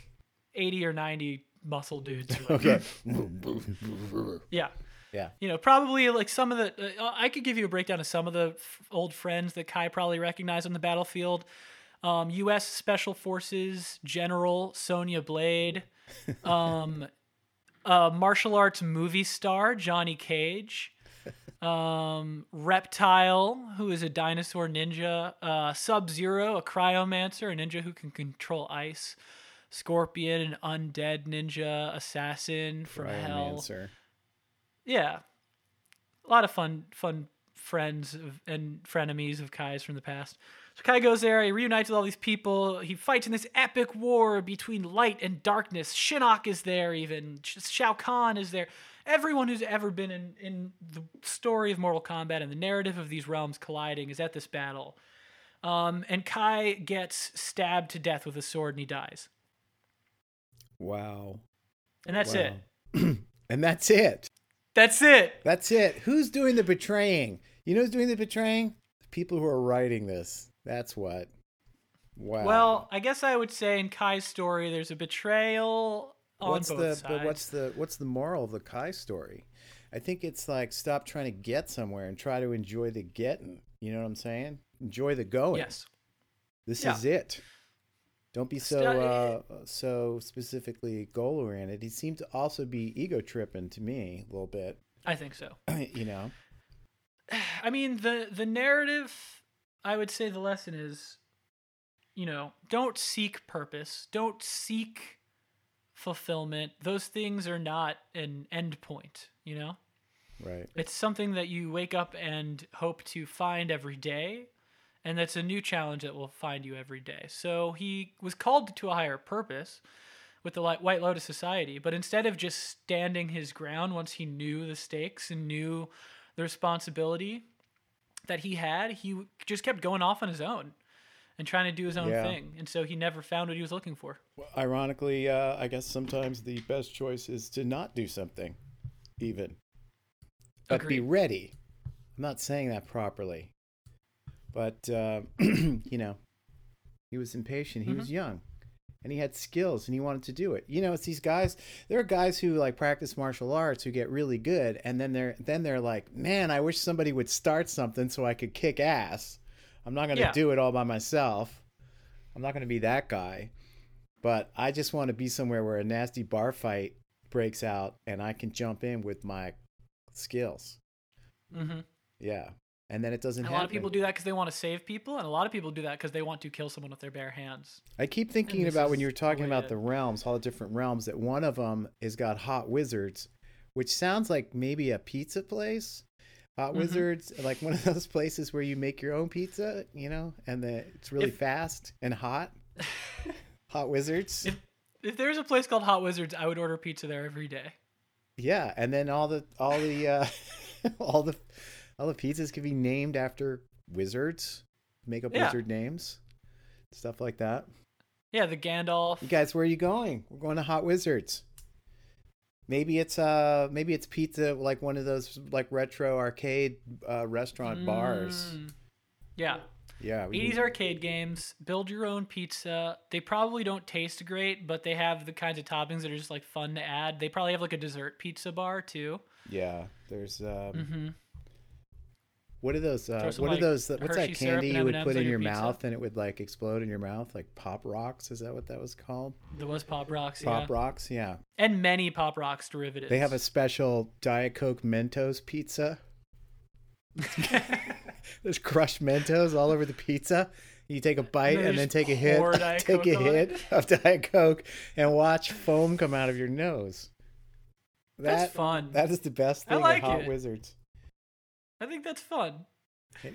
Speaker 1: eighty or ninety muscle dudes. like,
Speaker 2: Okay.
Speaker 1: Yeah.
Speaker 2: Yeah.
Speaker 1: You know, probably like some of the. Uh, I could give you a breakdown of some of the f- old friends that Kai probably recognized on the battlefield. Um, U.S. Special Forces General Sonya Blade, um, uh, martial arts movie star Johnny Cage, um, Reptile, who is a dinosaur ninja, uh, Sub Zero, a cryomancer, a ninja who can control ice, Scorpion, an undead ninja assassin from hell. Yeah, a lot of fun, fun friends of, and frenemies of Kai's from the past. So Kai goes there. He reunites with all these people. He fights in this epic war between light and darkness. Shinnok is there. Even Shao Kahn is there. Everyone who's ever been in in the story of Mortal Kombat and the narrative of these realms colliding is at this battle. Um, and Kai gets stabbed to death with a sword and he dies.
Speaker 2: Wow.
Speaker 1: And that's it.
Speaker 2: And that's it.
Speaker 1: That's it.
Speaker 2: That's it. Who's doing the betraying? You know who's doing the betraying? The people who are writing this. That's what. Wow.
Speaker 1: Well, I guess I would say in Kai's story, there's a betrayal on
Speaker 2: what's
Speaker 1: both
Speaker 2: the
Speaker 1: sides.
Speaker 2: but what's the what's the moral of the Kai story? I think it's like stop trying to get somewhere and try to enjoy the getting. You know what I'm saying? Enjoy the going.
Speaker 1: yes.
Speaker 2: This
Speaker 1: Yeah.
Speaker 2: is it. Don't be so uh, so specifically goal oriented. He seemed to also be ego tripping to me a little bit.
Speaker 1: I think so.
Speaker 2: you know.
Speaker 1: I mean, the the narrative. I would say the lesson is, you know, don't seek purpose. Don't seek fulfillment. Those things are not an end point. You know,
Speaker 2: Right.
Speaker 1: it's something that you wake up and hope to find every day, and that's a new challenge that will find you every day. So he was called to a higher purpose with the White Lotus Society, but instead of just standing his ground once he knew the stakes and knew the responsibility that he had, he just kept going off on his own and trying to do his own
Speaker 2: Yeah.
Speaker 1: thing. And so he never found what he was looking for.
Speaker 2: Ironically, uh, I guess sometimes the best choice is to not do something, even. But be ready. I'm not saying that properly. But, uh, you know, he was impatient. He
Speaker 1: Mm-hmm.
Speaker 2: was young. And he had skills and he wanted to do it. You know, it's these guys, there are guys who like practice martial arts who get really good and then they're then they're like, "Man, I wish somebody would start something so I could kick ass. I'm not going to
Speaker 1: Yeah.
Speaker 2: do it all by myself. I'm not going to be that guy." but I just want to be somewhere where a nasty bar fight breaks out and I can jump in with my skills.
Speaker 1: hmm
Speaker 2: Yeah. And then it doesn't
Speaker 1: A
Speaker 2: happen.
Speaker 1: lot of people do that because they want to save people, and a lot of people do that because they want to kill someone with their bare hands.
Speaker 2: I keep thinking about when you were talking about the realms, all the different realms, that one of them has got Hot Wizards, which sounds like maybe a pizza place. Hot
Speaker 1: Mhm.
Speaker 2: Wizards, like one of those places where you make your own pizza, you know, and the, it's really
Speaker 1: If-
Speaker 2: fast and hot. Hot Wizards.
Speaker 1: If if there's a place called Hot Wizards, I would order pizza there every day.
Speaker 2: Yeah, and then all the all the uh, all the all the pizzas can be named after wizards. Make up
Speaker 1: Yeah.
Speaker 2: wizard names, stuff like that.
Speaker 1: Yeah, the Gandalf.
Speaker 2: You guys, where are you going? We're going to Hot Wizards. Maybe it's uh maybe it's pizza like one of those like retro arcade uh, restaurant bars.
Speaker 1: Mm. Yeah.
Speaker 2: Yeah, we
Speaker 1: 80s
Speaker 2: can-
Speaker 1: arcade games, build your own pizza. They probably don't taste great, but they have the kinds of toppings that are just like fun to add. They probably have like a dessert pizza bar too.
Speaker 2: yeah. There's um,
Speaker 1: Mm-hmm.
Speaker 2: What are those? Uh, what are those? What's that
Speaker 1: Hershey syrup
Speaker 2: candy you would
Speaker 1: M&Ms
Speaker 2: put in
Speaker 1: your pizza.
Speaker 2: mouth and it would like explode in your mouth? Like pop rocks? Is that what that was called?
Speaker 1: There was Pop Rocks,
Speaker 2: Pop
Speaker 1: yeah.
Speaker 2: rocks? Yeah.
Speaker 1: And many Pop Rocks derivatives.
Speaker 2: They have a special Diet Coke Mentos pizza. There's crushed Mentos all over the pizza. You take a bite
Speaker 1: then
Speaker 2: and then take a hit,
Speaker 1: Diet
Speaker 2: take a
Speaker 1: Coke
Speaker 2: hit
Speaker 1: it.
Speaker 2: of Diet Coke, and watch foam come out of your nose. That,
Speaker 1: That's fun.
Speaker 2: That is the best thing I
Speaker 1: like
Speaker 2: of Hot
Speaker 1: it.
Speaker 2: Wizards.
Speaker 1: I think that's fun.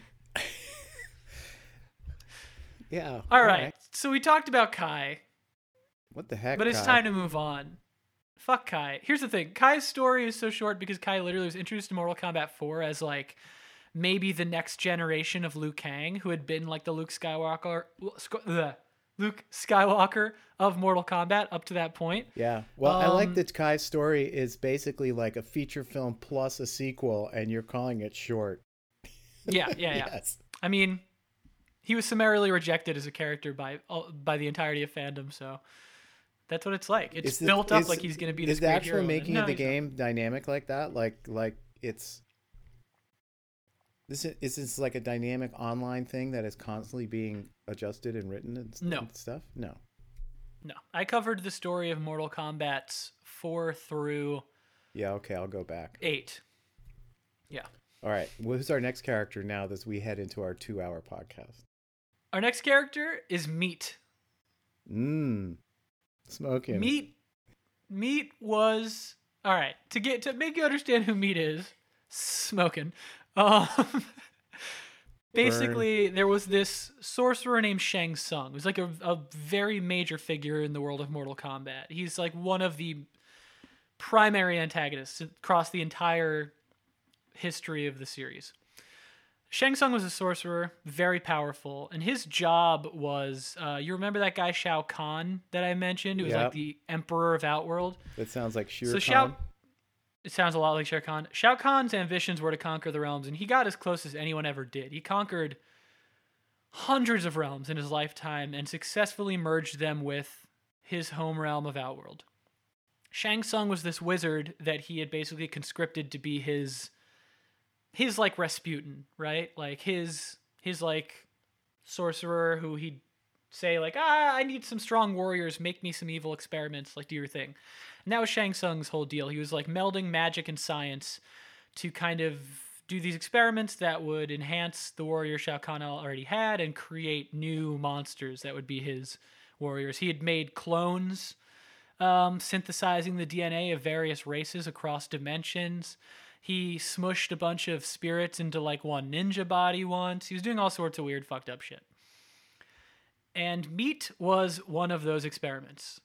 Speaker 2: Yeah.
Speaker 1: All right. So we talked about Kai.
Speaker 2: What the heck?
Speaker 1: But it's
Speaker 2: Kai?
Speaker 1: time to move on. Fuck Kai. Here's the thing. Kai's story is so short because Kai literally was introduced to Mortal Kombat 4 as like maybe the next generation of Liu Kang, who had been like the Luke Skywalker, ugh, Luke Skywalker of Mortal Kombat up to that point.
Speaker 2: Yeah. Well, I like
Speaker 1: Um,
Speaker 2: that Kai's story is basically like a feature film plus a sequel, and you're calling it short.
Speaker 1: Yeah, yeah, yeah.
Speaker 2: Yes.
Speaker 1: I mean, he was summarily rejected as a character by by the entirety of fandom, so that's what it's like. It's
Speaker 2: Is the-
Speaker 1: built up
Speaker 2: is-
Speaker 1: like he's going to be this
Speaker 2: is the
Speaker 1: great
Speaker 2: actual
Speaker 1: and
Speaker 2: making
Speaker 1: no,
Speaker 2: of the
Speaker 1: he's not.
Speaker 2: game dynamic like that like like it's this is, is this like a dynamic online thing that is constantly being adjusted and written and,
Speaker 1: No.
Speaker 2: and stuff no
Speaker 1: No, I covered the story of Mortal Kombat's four through
Speaker 2: yeah okay i'll go back
Speaker 1: eight. Yeah.
Speaker 2: all right well, who's our next character now as we head into our two hour podcast
Speaker 1: Our next character is Meat.
Speaker 2: mmm smoking
Speaker 1: Meat. Meat was all right to get to make you understand who Meat is. Smoking. Um, basically, there was this sorcerer named Shang Tsung. Who's like a, a very major figure in the world of Mortal Kombat. He's like one of the primary antagonists across the entire history of the series. Shang Tsung was a sorcerer, very powerful, and his job was uh, you remember that guy Shao Kahn that I mentioned, who was
Speaker 2: Yep.
Speaker 1: like the emperor of Outworld?
Speaker 2: that sounds like Shere
Speaker 1: so. Shao it sounds a lot like Shao Kahn. Shao Kahn's ambitions were to conquer the realms, and he got as close as anyone ever did. He conquered hundreds of realms in his lifetime and successfully merged them with his home realm of Outworld. Shang Tsung was this wizard that he had basically conscripted to be his his like Rasputin, right? Like his his like sorcerer who he'd say like, "Ah, I need some strong warriors, make me some evil experiments, like do your thing." And that was Shang Tsung's whole deal. He was like melding magic and science to kind of do these experiments that would enhance the warrior Shao Kahn already had and create new monsters that would be his warriors. He had made clones, um, synthesizing the DNA of various races across dimensions. He smushed a bunch of spirits into like one ninja body once. He was doing all sorts of weird, fucked up shit. And meat was one of those experiments.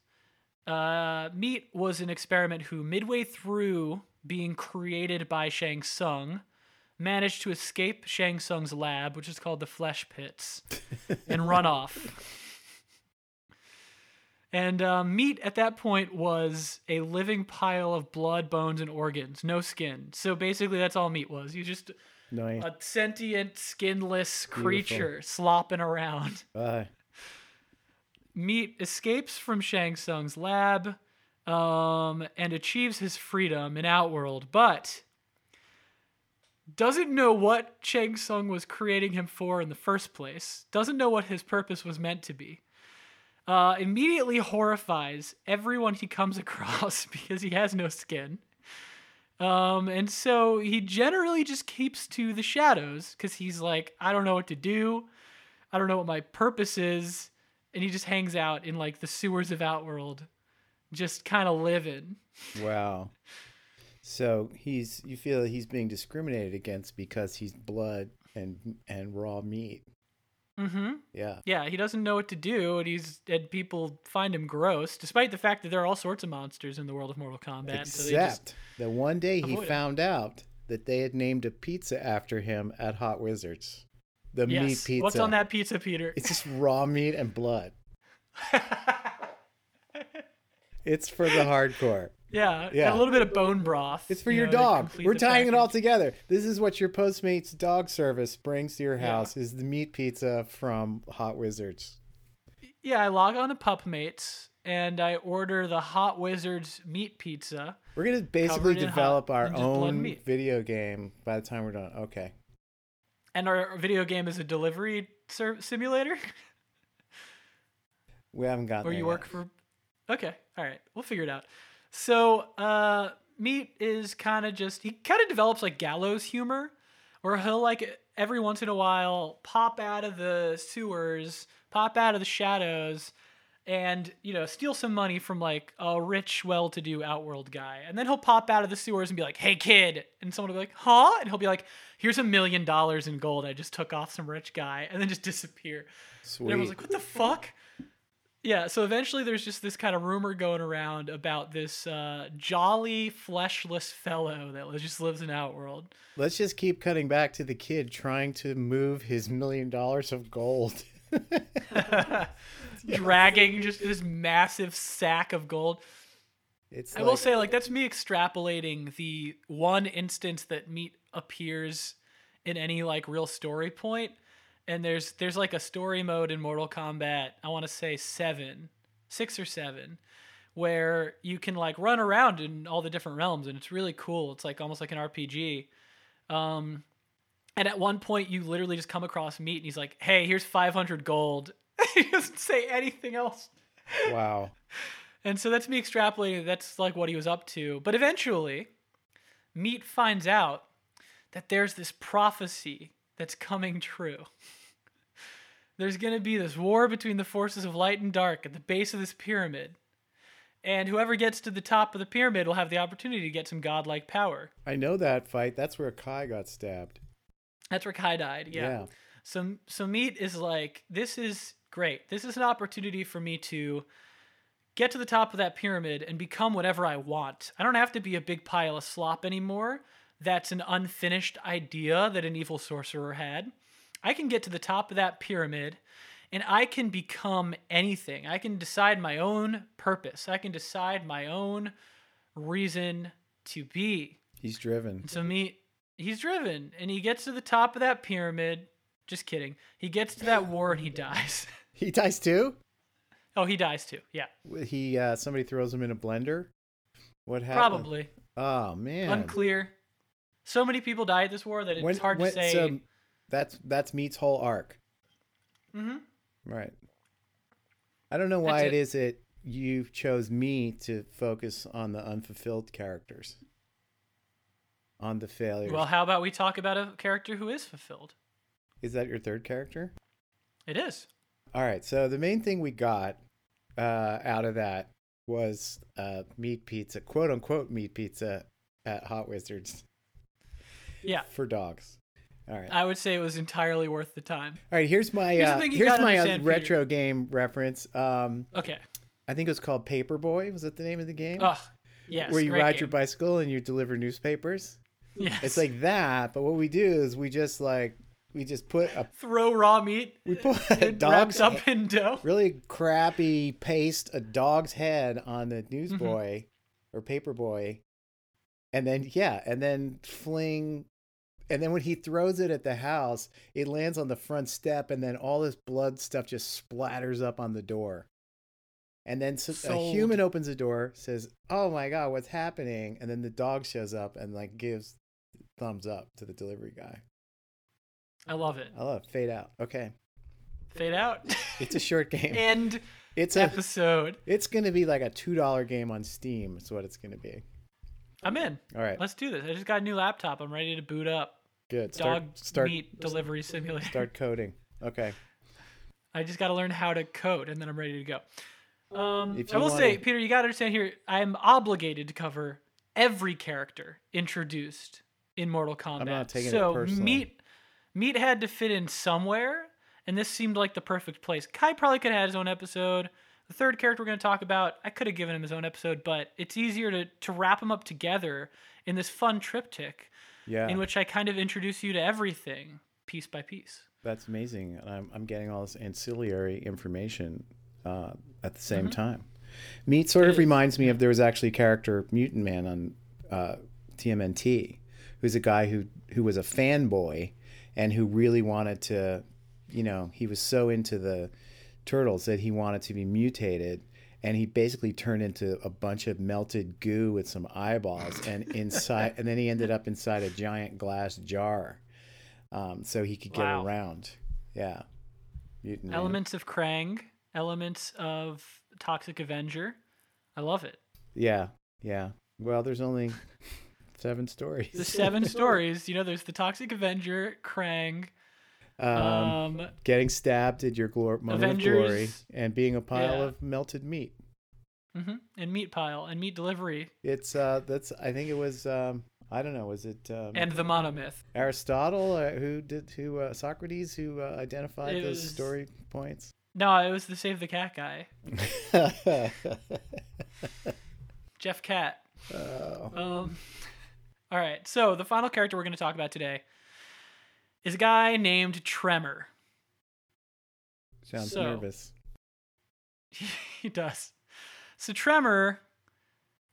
Speaker 1: Uh, meat was an experiment who, midway through being created by Shang Tsung, managed to escape Shang Tsung's lab, which is called the Flesh Pits, and run off. And uh, meat at that point was a living pile of blood, bones, and organs, no skin. So basically, that's all meat was. You just
Speaker 2: Nice.
Speaker 1: a sentient, skinless creature slopping around.
Speaker 2: Uh,
Speaker 1: Meat escapes from Shang Tsung's lab um, and achieves his freedom in Outworld, but doesn't know what Shang Tsung was creating him for in the first place, doesn't know what his purpose was meant to be. Uh, immediately horrifies everyone he comes across because he has no skin. Um, and so he generally just keeps to the shadows because he's like, I don't know what to do. I don't know what my purpose is. And he just hangs out in like the sewers of Outworld, just kind of living.
Speaker 2: wow. So he's you feel that he's being discriminated against because he's blood and and raw meat.
Speaker 1: Mm-hmm.
Speaker 2: Yeah.
Speaker 1: Yeah, he doesn't know what to do, and he's and people find him gross, despite the fact that there are all sorts of monsters in the world of Mortal Kombat. so
Speaker 2: Except that one day he found out that they had named a pizza after him at Hot Wizards. The meat pizza.
Speaker 1: What's on that pizza, Peter?
Speaker 2: It's just raw meat and blood. It's for the hardcore.
Speaker 1: yeah,
Speaker 2: Yeah.
Speaker 1: a little bit of bone broth.
Speaker 2: It's for
Speaker 1: you
Speaker 2: your
Speaker 1: know,
Speaker 2: dog. We're tying it all together. This is what your Postmates dog service brings to your
Speaker 1: Yeah.
Speaker 2: house is the meat pizza from Hot Wizards.
Speaker 1: Yeah, I log on to PupMates and I order the Hot Wizards meat pizza.
Speaker 2: We're gonna basically
Speaker 1: Covered in hot
Speaker 2: develop our
Speaker 1: and just blood
Speaker 2: own video game by the time we're done. Okay.
Speaker 1: And our video game is a delivery ser- simulator.
Speaker 2: We haven't gotten
Speaker 1: or you
Speaker 2: yet.
Speaker 1: work for okay all right we'll figure it out so uh meat is kind of just he kind of develops like gallows humor where he'll like every once in a while pop out of the sewers pop out of the shadows and you know steal some money from like a rich well-to-do outworld guy and then he'll pop out of the sewers and be like hey kid and someone will be like huh and he'll be like here's a million dollars in gold i just took off some rich guy and then just disappear
Speaker 2: Sweet.
Speaker 1: and everyone's like, what the fuck? Yeah, so eventually there's just this kind of rumor going around about this uh, jolly, fleshless fellow that just lives in Outworld.
Speaker 2: Let's just keep cutting back to the kid trying to move his million dollars of gold.
Speaker 1: dragging just this massive sack of gold.
Speaker 2: It's
Speaker 1: I
Speaker 2: like,
Speaker 1: will say, like, that's me extrapolating the one instance that meat appears in any like real story point. And there's there's like a story mode in Mortal Kombat. I want to say seven, six or seven, where you can like run around in all the different realms, and it's really cool. It's like almost like an RPG. Um, and at one point, you literally just come across meat, and he's like, "Hey, here's 500 gold." he doesn't say anything else.
Speaker 2: wow.
Speaker 1: And so that's me extrapolating. That's like what he was up to. But eventually, Meat finds out that there's this prophecy that's coming true. There's going to be this war between the forces of light and dark at the base of this pyramid. And whoever gets to the top of the pyramid will have the opportunity to get some godlike power.
Speaker 2: I know that fight. That's where Kai got stabbed.
Speaker 1: That's where Kai died. Yeah. So so meat is like this is great. This is an opportunity for me to get to the top of that pyramid and become whatever I want. I don't have to be a big pile of slop anymore. That's an unfinished idea that an evil sorcerer had. I can get to the top of that pyramid and I can become anything. I can decide my own purpose. I can decide my own reason to be.
Speaker 2: He's driven.
Speaker 1: So Meat, he's driven, and he gets to the top of that pyramid. Just kidding. He gets to that war and he dies.
Speaker 2: He dies too.
Speaker 1: oh, he dies too. Yeah,
Speaker 2: He uh, somebody throws him in a blender. What happened?
Speaker 1: probably.
Speaker 2: Oh man.
Speaker 1: Unclear. So many people die at this war that it's hard to say.
Speaker 2: So that's that's Meat's whole arc.
Speaker 1: hmm
Speaker 2: Right. I don't know why it
Speaker 1: it.
Speaker 2: is that you chose me to focus on the unfulfilled characters. On the failures.
Speaker 1: Well, how about we talk about a character who is fulfilled?
Speaker 2: is that your third character?
Speaker 1: It is.
Speaker 2: All right. So the main thing we got uh, out of that was uh, meat pizza, quote unquote meat pizza at Hot Wizards
Speaker 1: Yeah,
Speaker 2: for dogs. All right.
Speaker 1: I would say it was entirely worth the time.
Speaker 2: All right. Here's my
Speaker 1: Here's
Speaker 2: uh, here's my uh,
Speaker 1: understand, Peter.
Speaker 2: retro game reference. Um,
Speaker 1: Okay.
Speaker 2: I think it was called Paperboy. Was that the name of the game?
Speaker 1: Ugh. Yes.
Speaker 2: Where you ride your bicycle and you deliver newspapers.
Speaker 1: Yes.
Speaker 2: It's like that, but what we do is we just like we just put a
Speaker 1: throw raw meat.
Speaker 2: we put a dog's
Speaker 1: up in dough.
Speaker 2: really crappy paste a dog's head on the
Speaker 1: Mm-hmm.
Speaker 2: newsboy or paperboy, and then yeah, and then fling. And then when he throws it at the house, it lands on the front step, and then all this blood stuff just splatters up on the door. And then so, a human opens the door, says, "Oh my god, what's happening?" And then the dog shows up and like gives thumbs up to the delivery guy.
Speaker 1: I love it.
Speaker 2: I love it. fade out. Okay,
Speaker 1: Fade out.
Speaker 2: it's a short game.
Speaker 1: End
Speaker 2: It's a
Speaker 1: episode.
Speaker 2: It's gonna be like a two dollar game on Steam. Is what it's gonna be.
Speaker 1: I'm in.
Speaker 2: All right,
Speaker 1: Let's do this. I just got a new laptop. I'm ready to boot up.
Speaker 2: Good. Start
Speaker 1: Dog
Speaker 2: start
Speaker 1: meat delivery simulator.
Speaker 2: start coding. Okay.
Speaker 1: I just got to learn how to code, and then I'm ready to go. Um, I will say,
Speaker 2: wanna-
Speaker 1: Peter, you got to understand here. I am obligated to cover every character introduced in Mortal Kombat.
Speaker 2: I'm not taking it
Speaker 1: so
Speaker 2: personally.
Speaker 1: meat, meat had to fit in somewhere, and this seemed like the perfect place. Kai probably could have had his own episode. The third character we're going to talk about, I could have given him his own episode, but it's easier to to wrap them up together in this fun triptych
Speaker 2: Yeah,
Speaker 1: in which I kind of introduce you to everything piece by piece.
Speaker 2: that's amazing. And I'm I'm getting all this ancillary information uh, at the same time. Meat sort
Speaker 1: Mm-hmm. It
Speaker 2: of
Speaker 1: is.
Speaker 2: reminds me of there was actually a character Mutant Man on uh, TMNT, who's a guy who who was a fanboy and who really wanted to, you know, he was so into the turtles that he wanted to be mutated and he basically turned into a bunch of melted goo with some eyeballs and inside and then he ended up inside a giant glass jar um, so he could get
Speaker 1: Wow.
Speaker 2: around yeah Mutant.
Speaker 1: Elements of Krang, elements of Toxic Avenger. I love it.
Speaker 2: yeah yeah well there's only seven stories
Speaker 1: The seven stories, you know, there's the Toxic Avenger, Krang,
Speaker 2: um,
Speaker 1: um,
Speaker 2: getting stabbed at your glor- moment of glory and being a pile
Speaker 1: Yeah.
Speaker 2: of melted meat
Speaker 1: Mm-hmm. and Meat Pile, and Meat Delivery,
Speaker 2: it's uh that's i think it was um i don't know was it um,
Speaker 1: and the Monomyth.
Speaker 2: aristotle uh, who did who uh, socrates who uh, identified
Speaker 1: It
Speaker 2: those
Speaker 1: was-
Speaker 2: story points
Speaker 1: No, it was the Save the Cat guy, Jeff Cat.
Speaker 2: oh.
Speaker 1: Um, all right, so the final character we're going to talk about today is a guy named Tremor.
Speaker 2: sounds
Speaker 1: So-
Speaker 2: nervous
Speaker 1: he does. So Tremor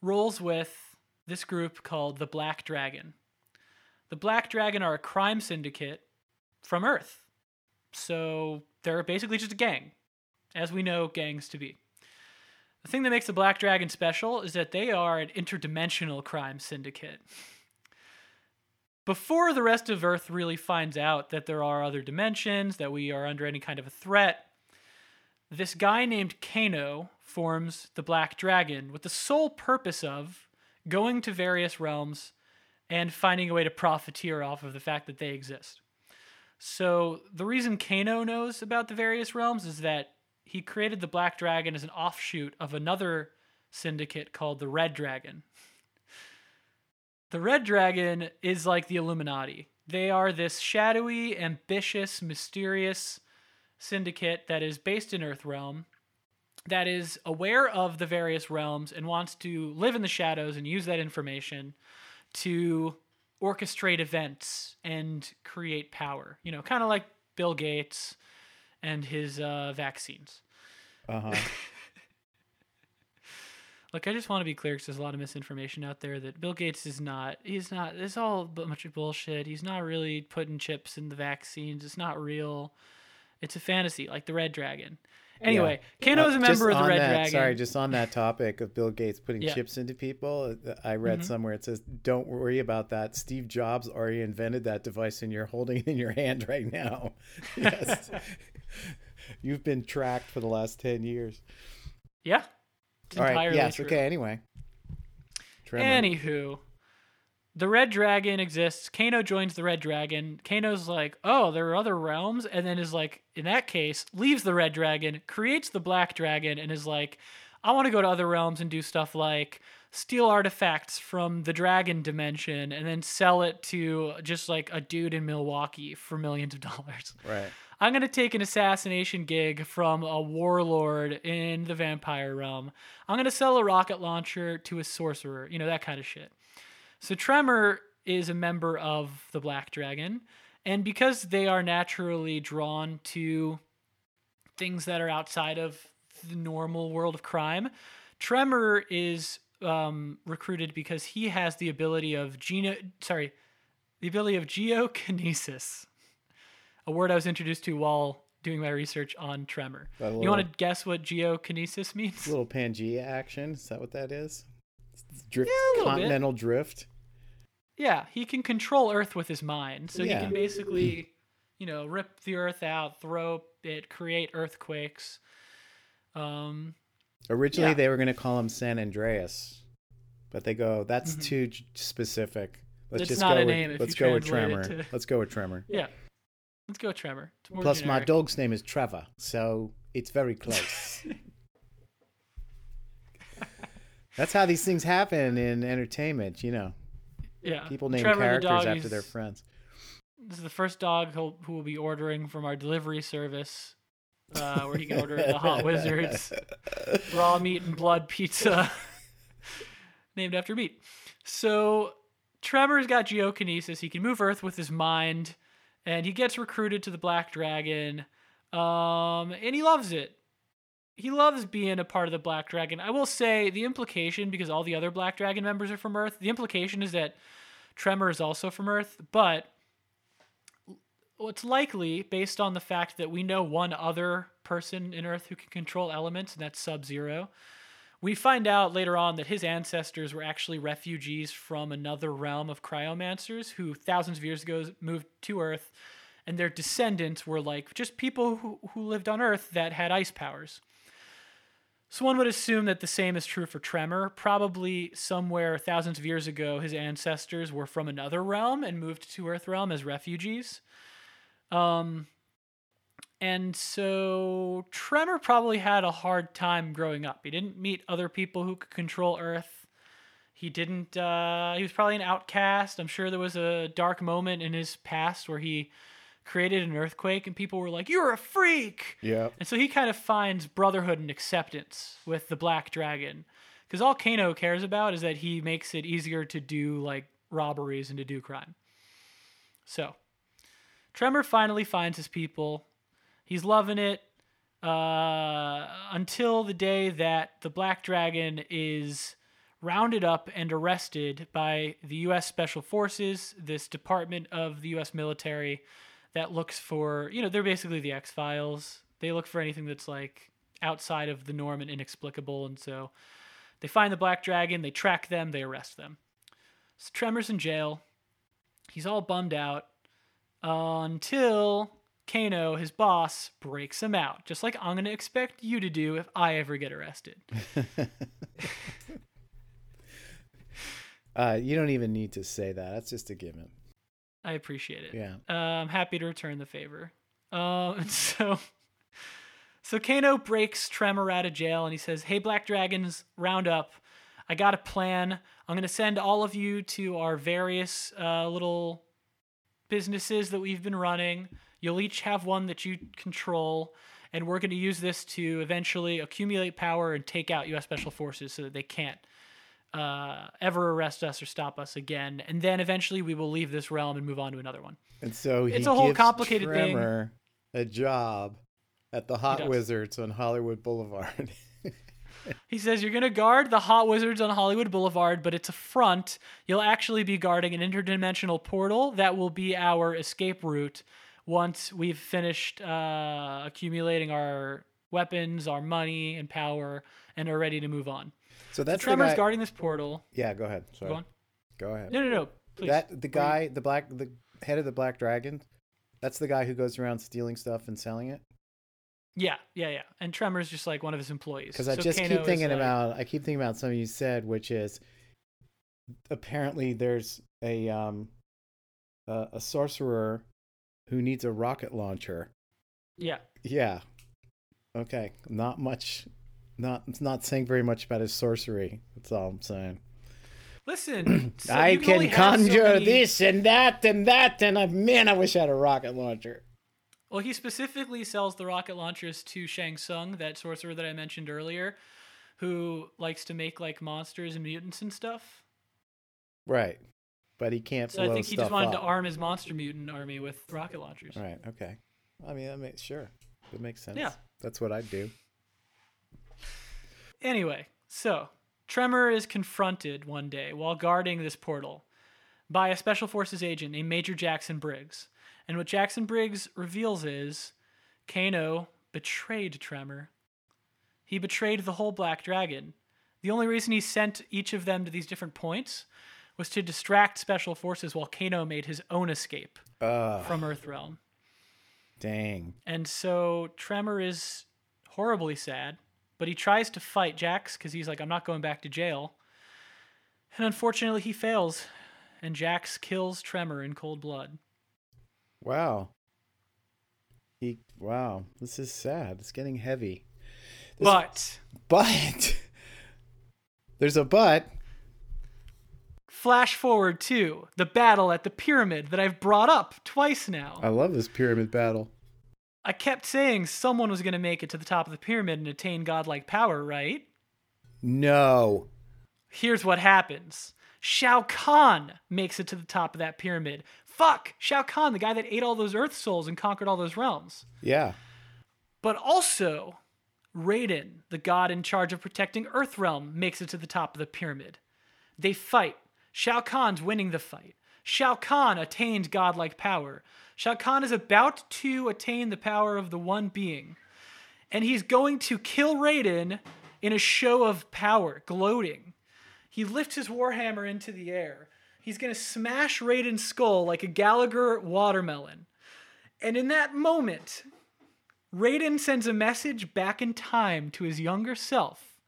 Speaker 1: rolls with this group called the Black Dragon. The Black Dragon are a crime syndicate from Earth. So they're basically just a gang, as we know gangs to be. The thing that makes the Black Dragon special is that they are an interdimensional crime syndicate. Before the rest of Earth really finds out that there are other dimensions, that we are under any kind of a threat, this guy named Kano forms the Black Dragon with the sole purpose of going to various realms and finding a way to profiteer off of the fact that they exist. So, the reason Kano knows about the various realms is that he created the Black Dragon as an offshoot of another syndicate called the Red Dragon. The Red Dragon is like the Illuminati. They are this shadowy, ambitious, mysterious syndicate that is based in Earthrealm that is aware of the various realms and wants to live in the shadows and use that information to orchestrate events and create power. You know, kind of like Bill Gates and his uh, vaccines.
Speaker 2: uh-huh
Speaker 1: Look, I just want to be clear because there's a lot of misinformation out there that Bill Gates is not. He's not. It's all a bunch of bullshit. He's not really putting chips in the vaccines. It's not real. It's a fantasy, like the Red Dragon. Anyway, Kano is a
Speaker 2: Uh,
Speaker 1: member of the Red
Speaker 2: that,
Speaker 1: Dragon.
Speaker 2: Sorry, just on that topic of Bill Gates putting
Speaker 1: Yeah.
Speaker 2: chips into people, uh, I read
Speaker 1: Mhm.
Speaker 2: somewhere it says, "Don't worry about that. Steve Jobs already invented that device, and you're holding it in your hand right now." yes, you've been tracked for the last ten years.
Speaker 1: Yeah. It's
Speaker 2: All right. Yes.
Speaker 1: true.
Speaker 2: Okay. Anyway. Tremor.
Speaker 1: Anywho, the Red Dragon exists. Kano joins the Red Dragon. Kano's like, oh, there are other realms, and then is like, in that case, leaves the Red Dragon, creates the Black Dragon, and is like, I want to go to other realms and do stuff like steal artifacts from the dragon dimension and then sell it to just like a dude in Milwaukee for millions of dollars.
Speaker 2: Right.
Speaker 1: I'm going to take an assassination gig from a warlord in the vampire realm. I'm going to sell a rocket launcher to a sorcerer, you know, that kind of shit. So Tremor is a member of the Black Dragon, and because they are naturally drawn to things that are outside of the normal world of crime, Tremor is um, recruited because he has the ability of geno sorry, the ability of geokinesis a word I was introduced to while doing my research on tremor.
Speaker 2: A
Speaker 1: You want to guess what geokinesis means?
Speaker 2: little Pangea action? Is that what that is? Drift,
Speaker 1: Yeah, a little bit.
Speaker 2: continental drift.
Speaker 1: Yeah, he can control Earth with his mind. So
Speaker 2: Yeah.
Speaker 1: he can basically, you know, rip the Earth out, throw it, create earthquakes. Um,
Speaker 2: Originally,
Speaker 1: Yeah.
Speaker 2: they were going to call him San Andreas, but they go, "That's
Speaker 1: Mhm.
Speaker 2: too specific." Let's
Speaker 1: It's
Speaker 2: just
Speaker 1: not
Speaker 2: go
Speaker 1: a
Speaker 2: with, let's
Speaker 1: you
Speaker 2: go with Tremor.
Speaker 1: to-
Speaker 2: Let's go with Tremor.
Speaker 1: yeah, let's go Trevor.
Speaker 2: Plus, my dog's name is Trevor, so it's very close. That's how these things happen in entertainment. You know,
Speaker 1: Yeah,
Speaker 2: people name
Speaker 1: Trevor
Speaker 2: characters
Speaker 1: dog,
Speaker 2: after their friends.
Speaker 1: This is the first dog who will be ordering from our delivery service, uh, where he can order the Hot Wizards raw meat and blood pizza, named after meat. So Trevor's got geokinesis. He can move Earth with his mind, and he gets recruited to the Black Dragon, um, and he loves it. He loves being a part of the Black Dragon. I will say the implication, because all the other Black Dragon members are from Earth, the implication is that Tremor is also from Earth, but what's likely based on the fact that we know one other person in Earth who can control elements, and that's Sub Zero. We find out later on that his ancestors were actually refugees from another realm of cryomancers who thousands of years ago moved to Earth, and their descendants were like just people who, who lived on Earth that had ice powers. So one would assume that the same is true for Tremor. Probably somewhere thousands of years ago, his ancestors were from another realm and moved to Earth realm as refugees. Um, and so Tremor probably had a hard time growing up. He didn't meet other people who could control Earth. He didn't. Uh, he was probably an outcast. I'm sure there was a dark moment in his past where he created an earthquake, and people were like, "You're a freak."
Speaker 2: Yeah.
Speaker 1: And so he kind of finds brotherhood and acceptance with the Black Dragon. Because all Kano cares about is that he makes it easier to do like robberies and to do crime. So Tremor finally finds his people. He's loving it uh, until the day that the Black Dragon is rounded up and arrested by the U.S. Special Forces, this department of the U.S. military that looks for, you know, they're basically the X Files. They look for anything that's like outside of the norm and inexplicable. And so they find the Black Dragon, they track them, they arrest them. So Tremor's in jail. He's all bummed out until Kano, his boss, breaks him out, just like I'm going to expect you to do if I ever get arrested.
Speaker 2: uh, you don't even need to say that. That's just a given.
Speaker 1: I appreciate it.
Speaker 2: Yeah.
Speaker 1: Uh, I'm happy to return the favor. Um, so, so Kano breaks Tremor out of jail and he says, "Hey, Black Dragons, round up. I got a plan. I'm gonna send all of you to our various uh, little businesses that we've been running. You'll each have one that you control." And we're going to use this to eventually accumulate power and take out U.S. Special Forces so that they can't uh, ever arrest us or stop us again. And then eventually we will leave this realm and move on to another one.
Speaker 2: And so he
Speaker 1: It's a whole
Speaker 2: gives
Speaker 1: complicated thing.
Speaker 2: A job at the Hot. Wizards on Hollywood Boulevard.
Speaker 1: He says you're going to guard the Hot Wizards on Hollywood Boulevard, but it's a front. You'll actually be guarding an interdimensional portal that will be our escape route once we've finished uh, accumulating our weapons, our money, and power, and are ready to move on.
Speaker 2: so that's
Speaker 1: Tremor's
Speaker 2: guy.
Speaker 1: guarding this portal.
Speaker 2: yeah, go ahead. Sorry.
Speaker 1: Go on.
Speaker 2: Go ahead.
Speaker 1: No, no, no. Please.
Speaker 2: that the guy, the black, the head of the Black Dragon. That's the guy who goes around stealing stuff and selling it.
Speaker 1: Yeah, yeah, yeah. And Tremor's just like one of his employees.
Speaker 2: Because I
Speaker 1: So
Speaker 2: just
Speaker 1: Kano
Speaker 2: keep thinking
Speaker 1: like-
Speaker 2: about, I keep thinking about something you said, which is apparently there's a um a, a sorcerer who needs a rocket launcher.
Speaker 1: Yeah.
Speaker 2: Yeah. Okay. Not much. Not it's not saying very much about his sorcery. That's all I'm saying.
Speaker 1: Listen, so
Speaker 2: I can
Speaker 1: only have so
Speaker 2: conjure
Speaker 1: many-
Speaker 2: this and that and that, and I, man, I wish I had a rocket launcher.
Speaker 1: Well, he specifically sells the rocket launchers to Shang Tsung, that sorcerer that I mentioned earlier, who likes to make like monsters and mutants and stuff.
Speaker 2: Right. But he can't
Speaker 1: So I think he just wanted
Speaker 2: up.
Speaker 1: to arm his monster mutant army with rocket launchers.
Speaker 2: Right. Okay. I mean, that makes sure. That makes sense.
Speaker 1: Yeah.
Speaker 2: That's what I'd do.
Speaker 1: Anyway, so Tremor is confronted one day while guarding this portal by a Special Forces agent named Major Jackson Briggs. And what Jackson Briggs reveals is Kano betrayed Tremor. He betrayed the whole Black Dragon. The only reason he sent each of them to these different points was to distract Special Forces while Kano made his own escape
Speaker 2: Uh,
Speaker 1: from Earthrealm.
Speaker 2: dang.
Speaker 1: And so Tremor is horribly sad, but he tries to fight Jax because he's like, I'm not going back to jail. And unfortunately, he fails, and Jax kills Tremor in cold blood.
Speaker 2: Wow. He. Wow. This is sad. It's getting heavy. This-
Speaker 1: But
Speaker 2: But there's a but.
Speaker 1: Flash forward to the battle at the pyramid that I've brought up twice now.
Speaker 2: I love this pyramid battle.
Speaker 1: I kept saying someone was going to make it to the top of the pyramid and attain godlike power, right?
Speaker 2: No.
Speaker 1: Here's what happens. Shao Kahn makes it to the top of that pyramid. Fuck! Shao Kahn, the guy that ate all those Earth souls and conquered all those realms.
Speaker 2: Yeah.
Speaker 1: But also, Raiden, the god in charge of protecting Earthrealm, makes it to the top of the pyramid. They fight. Shao Kahn's winning the fight. Shao Kahn attained godlike power. Shao Kahn is about to attain the power of the one being. And he's going to kill Raiden in a show of power, gloating. He lifts his warhammer into the air. He's going to smash Raiden's skull like a Gallagher watermelon. And in that moment, Raiden sends a message back in time to his younger self.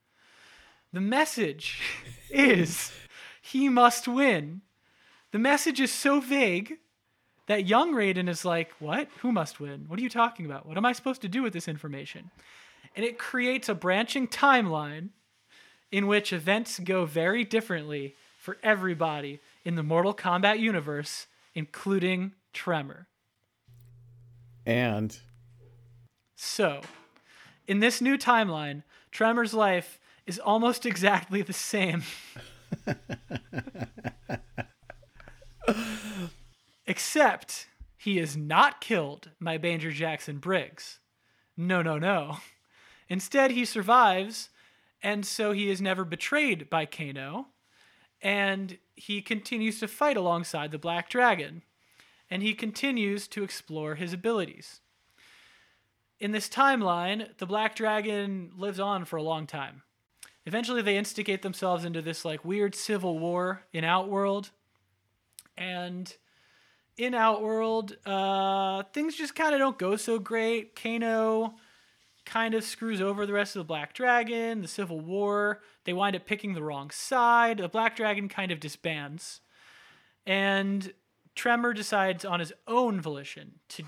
Speaker 1: The message is he must win. The message is so vague that young Raiden is like, What? Who must win? What are you talking about? What am I supposed to do with this information? And it creates a branching timeline in which events go very differently for everybody in the Mortal Kombat universe, including Tremor.
Speaker 2: And
Speaker 1: So, in this new timeline, Tremor's life is almost exactly the same. Except he is not killed by Major Jackson Briggs. No, no, no. Instead, he survives, and so he is never betrayed by Kano, and he continues to fight alongside the Black Dragon, and he continues to explore his abilities in this timeline, the Black Dragon lives on for a long time. Eventually, they instigate themselves into this like weird civil war in Outworld, and in Outworld, uh, things just kind of don't go so great. Kano kind of screws over the rest of the Black Dragon. The Civil War, they wind up picking the wrong side. The Black Dragon kind of disbands, and Tremor decides on his own volition to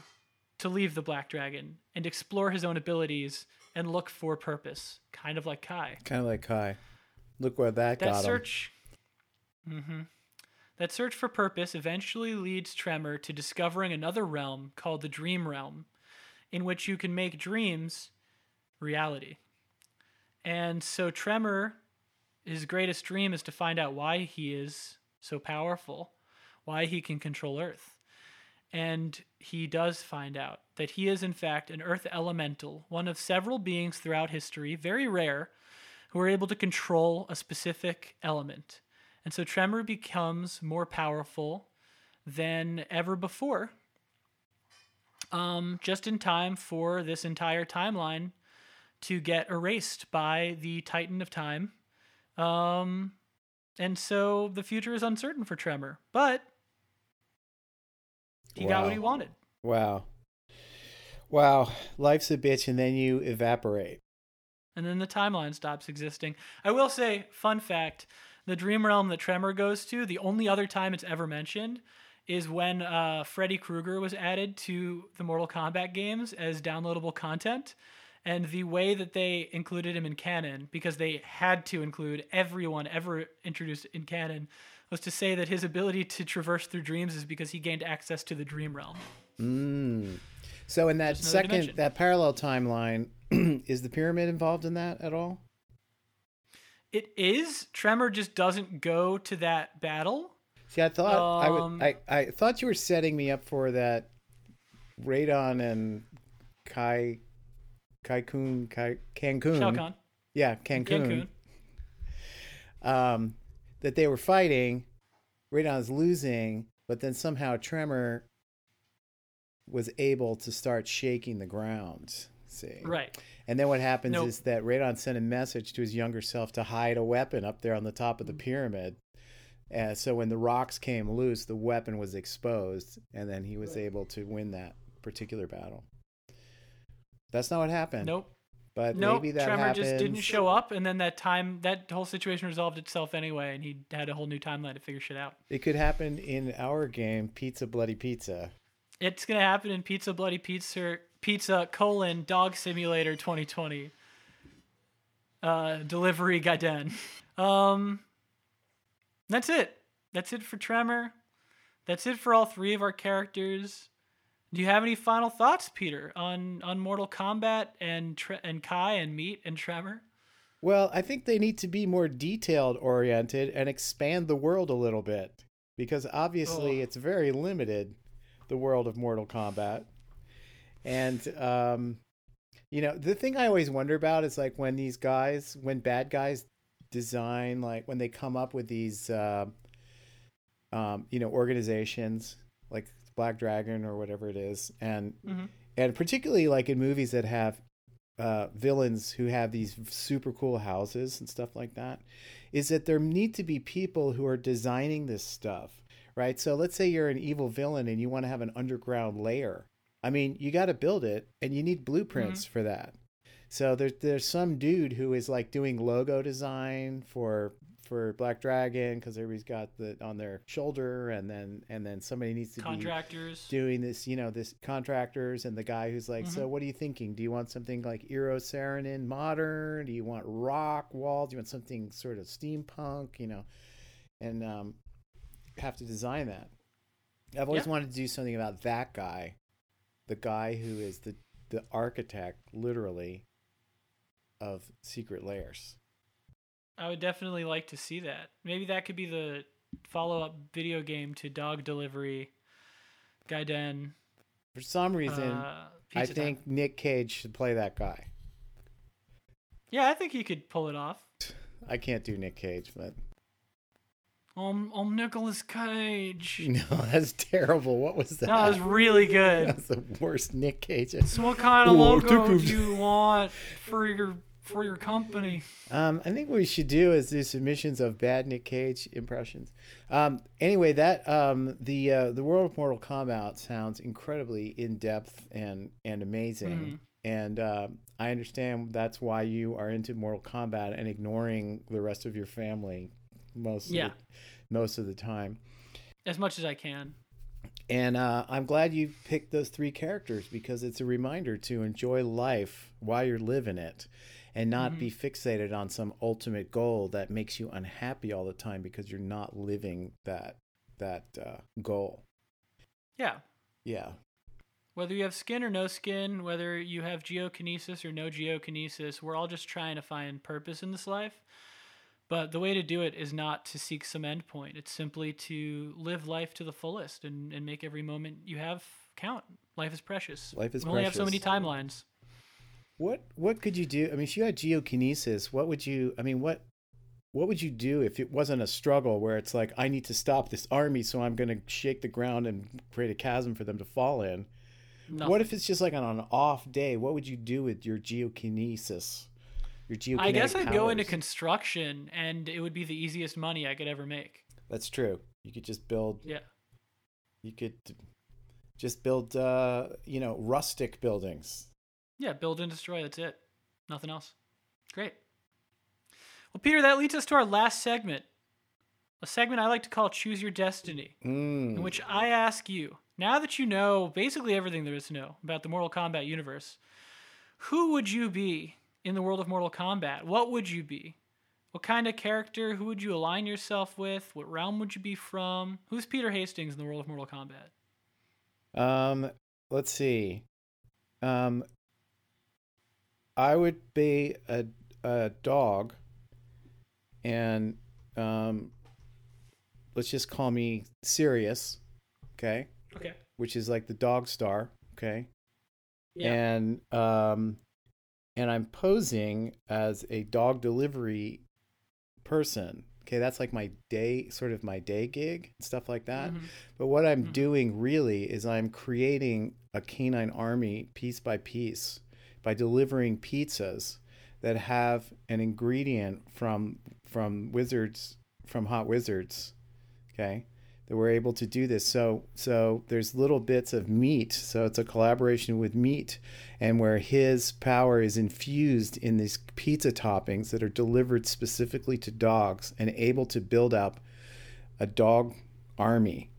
Speaker 1: to leave the Black Dragon and explore his own abilities and look for purpose, kind of like Kai.
Speaker 2: kind of like Kai. Look where that,
Speaker 1: That
Speaker 2: got him.
Speaker 1: search, hmm that search for purpose eventually leads Tremor to discovering another realm called the Dream Realm, in which you can make dreams reality. And so Tremor, his greatest dream is to find out why he is so powerful, why he can control Earth. And he does find out that he is in fact an earth elemental, one of several beings throughout history, very rare, who are able to control a specific element. And so Tremor becomes more powerful than ever before, um, just in time for this entire timeline to get erased by the Titan of Time. Um, and so the future is uncertain for Tremor, but he got what he wanted.
Speaker 2: Wow. Wow. Life's a bitch and then you evaporate.
Speaker 1: and then the timeline stops existing. I will say, fun fact: the dream realm that Tremor goes to, the only other time it's ever mentioned, is when uh, Freddy Krueger was added to the Mortal Kombat games as downloadable content. And the way that they included him in canon, because they had to include everyone ever introduced in canon, was to say that his ability to traverse through dreams is because he gained access to the dream realm.
Speaker 2: Mm. So in that second,
Speaker 1: dimension.
Speaker 2: that parallel timeline, is the pyramid involved in that at all?
Speaker 1: It is. Tremor just doesn't go to that battle.
Speaker 2: See, I thought I
Speaker 1: Um,
Speaker 2: would. I, I thought you were setting me up for that. Radon and Kai, Kai Kun, Kai Cancun.
Speaker 1: Shao Kahn.
Speaker 2: Yeah, Cancun.
Speaker 1: Cancun.
Speaker 2: Um, that they were fighting. Radon's losing, but then somehow Tremor was able to start shaking the ground. See,
Speaker 1: Right.
Speaker 2: And then what happens
Speaker 1: Nope.
Speaker 2: is that Radon sent a message to his younger self to hide a weapon up there on the top of the pyramid. Uh, so when the rocks came loose, the weapon was exposed, and then he was able to win that particular battle. That's not what happened.
Speaker 1: Nope.
Speaker 2: But
Speaker 1: Nope.
Speaker 2: maybe that
Speaker 1: Tremor
Speaker 2: happens.
Speaker 1: just didn't show up, and then that time, that whole situation resolved itself anyway, and he had a whole new timeline to figure shit out.
Speaker 2: It could happen in our game, Pizza Bloody Pizza.
Speaker 1: It's gonna happen in Pizza Bloody Pizza Pizza colon Dog Simulator 2020. Uh, delivery Gaiden. Um, that's it. That's it for Tremor. That's it for all three of our characters. Do you have any final thoughts, Peter, on on Mortal Kombat and Tre- and Kai and Meat and Tremor?
Speaker 2: Well, I think they need to be more detailed oriented and expand the world a little bit because obviously
Speaker 1: Ugh.
Speaker 2: it's very limited, the world of Mortal Kombat. And, um, you know, the thing I always wonder about is like when these guys, when bad guys design, like when they come up with these, uh, um, you know, organizations like Black Dragon or whatever it is, and
Speaker 1: Mhm.
Speaker 2: and particularly like in movies that have uh, villains who have these super cool houses and stuff like that is that there need to be people who are designing this stuff right so let's say you're an evil villain and you want to have an underground lair i mean you got to build it and you need blueprints for that so there's there's some dude who is like doing logo design for for black dragon because everybody's got the on their shoulder and then and then somebody needs to be
Speaker 1: Contractors.
Speaker 2: doing this, you know, this contractors and the guy who's like, so what are you thinking? Do you want something like Eero Saarinen modern? Do you want rock wall? Do you want something sort of steampunk? You know, and um, have to design that. I've always
Speaker 1: Yeah.
Speaker 2: wanted to do something about that guy, the guy who is the the architect, literally, of secret layers.
Speaker 1: I would definitely like to see that. Maybe that could be the follow-up video game to Dog Delivery Gaiden.
Speaker 2: For some reason,
Speaker 1: uh,
Speaker 2: I
Speaker 1: Pizza Time.
Speaker 2: think Nick Cage should play that guy.
Speaker 1: Yeah, I think he could pull it off.
Speaker 2: I can't do Nick Cage, but
Speaker 1: Um, I'm Nicolas Cage.
Speaker 2: no, that's terrible. What was that?
Speaker 1: That was really good.
Speaker 2: That's the worst Nick Cage.
Speaker 1: So what kind of
Speaker 2: Oh,
Speaker 1: logo do you want for your for your company?
Speaker 2: Um, I think what we should do is do submissions of bad Nick Cage impressions. Um, anyway, that um, the uh, the world of Mortal Kombat sounds incredibly in depth and and amazing.
Speaker 1: Mhm.
Speaker 2: And um I understand that's why you are into Mortal Kombat and ignoring the rest of your family most
Speaker 1: Yeah.
Speaker 2: of the, most of the time.
Speaker 1: As much as I can.
Speaker 2: And uh, I'm glad you picked those three characters because it's a reminder to enjoy life while you're living it and not be fixated on some ultimate goal that makes you unhappy all the time because you're not living that that uh, goal.
Speaker 1: Yeah.
Speaker 2: Yeah.
Speaker 1: Whether you have skin or no skin, whether you have geokinesis or no geokinesis, we're all just trying to find purpose in this life. But the way to do it is not to seek some end point. It's simply to live life to the fullest and, and make every moment you have count. Life is precious.
Speaker 2: Life is
Speaker 1: we only have so many timelines.
Speaker 2: What what could you do? I mean, if you had geokinesis, what would you? I mean, what what would you do if it wasn't a struggle where it's like I need to stop this army, so I'm going to shake the ground and create a chasm for them to fall in?
Speaker 1: Nothing.
Speaker 2: What if it's just like on an off day? What would you do with your geokinesis? Your geokinetic
Speaker 1: I guess I'd go into construction, and it would be the easiest money I could ever make.
Speaker 2: That's true. You could just build.
Speaker 1: Yeah.
Speaker 2: You could just build, uh, you know, rustic buildings.
Speaker 1: Yeah, build and destroy. That's it. Nothing else. Great. Well, Peter, that leads us to our last segment. A segment I like to call Choose Your Destiny,
Speaker 2: Mm.
Speaker 1: in which I ask you, now that you know basically everything there is to know about the Mortal Kombat universe, who would you be in the world of Mortal Kombat? What would you be? What kind of character? Who would you align yourself with? What realm would you be from? Who's Peter Hastings in the world of Mortal Kombat?
Speaker 2: Um, let's see. Um, I would be a a dog, and um, let's just call me Sirius, okay?
Speaker 1: Okay.
Speaker 2: Which is like the dog star, okay?
Speaker 1: Yeah.
Speaker 2: And um, and I'm posing as a dog delivery person. Okay, that's like my day, sort of my day gig, and stuff like that.
Speaker 1: Mhm.
Speaker 2: But what I'm
Speaker 1: Mhm.
Speaker 2: doing really is I'm creating a canine army piece by piece by delivering pizzas that have an ingredient from from wizards from hot wizards okay that we're able to do this. So so there's little bits of meat. So it's a collaboration with meat and where his power is infused in these pizza toppings that are delivered specifically to dogs and able to build up a dog army.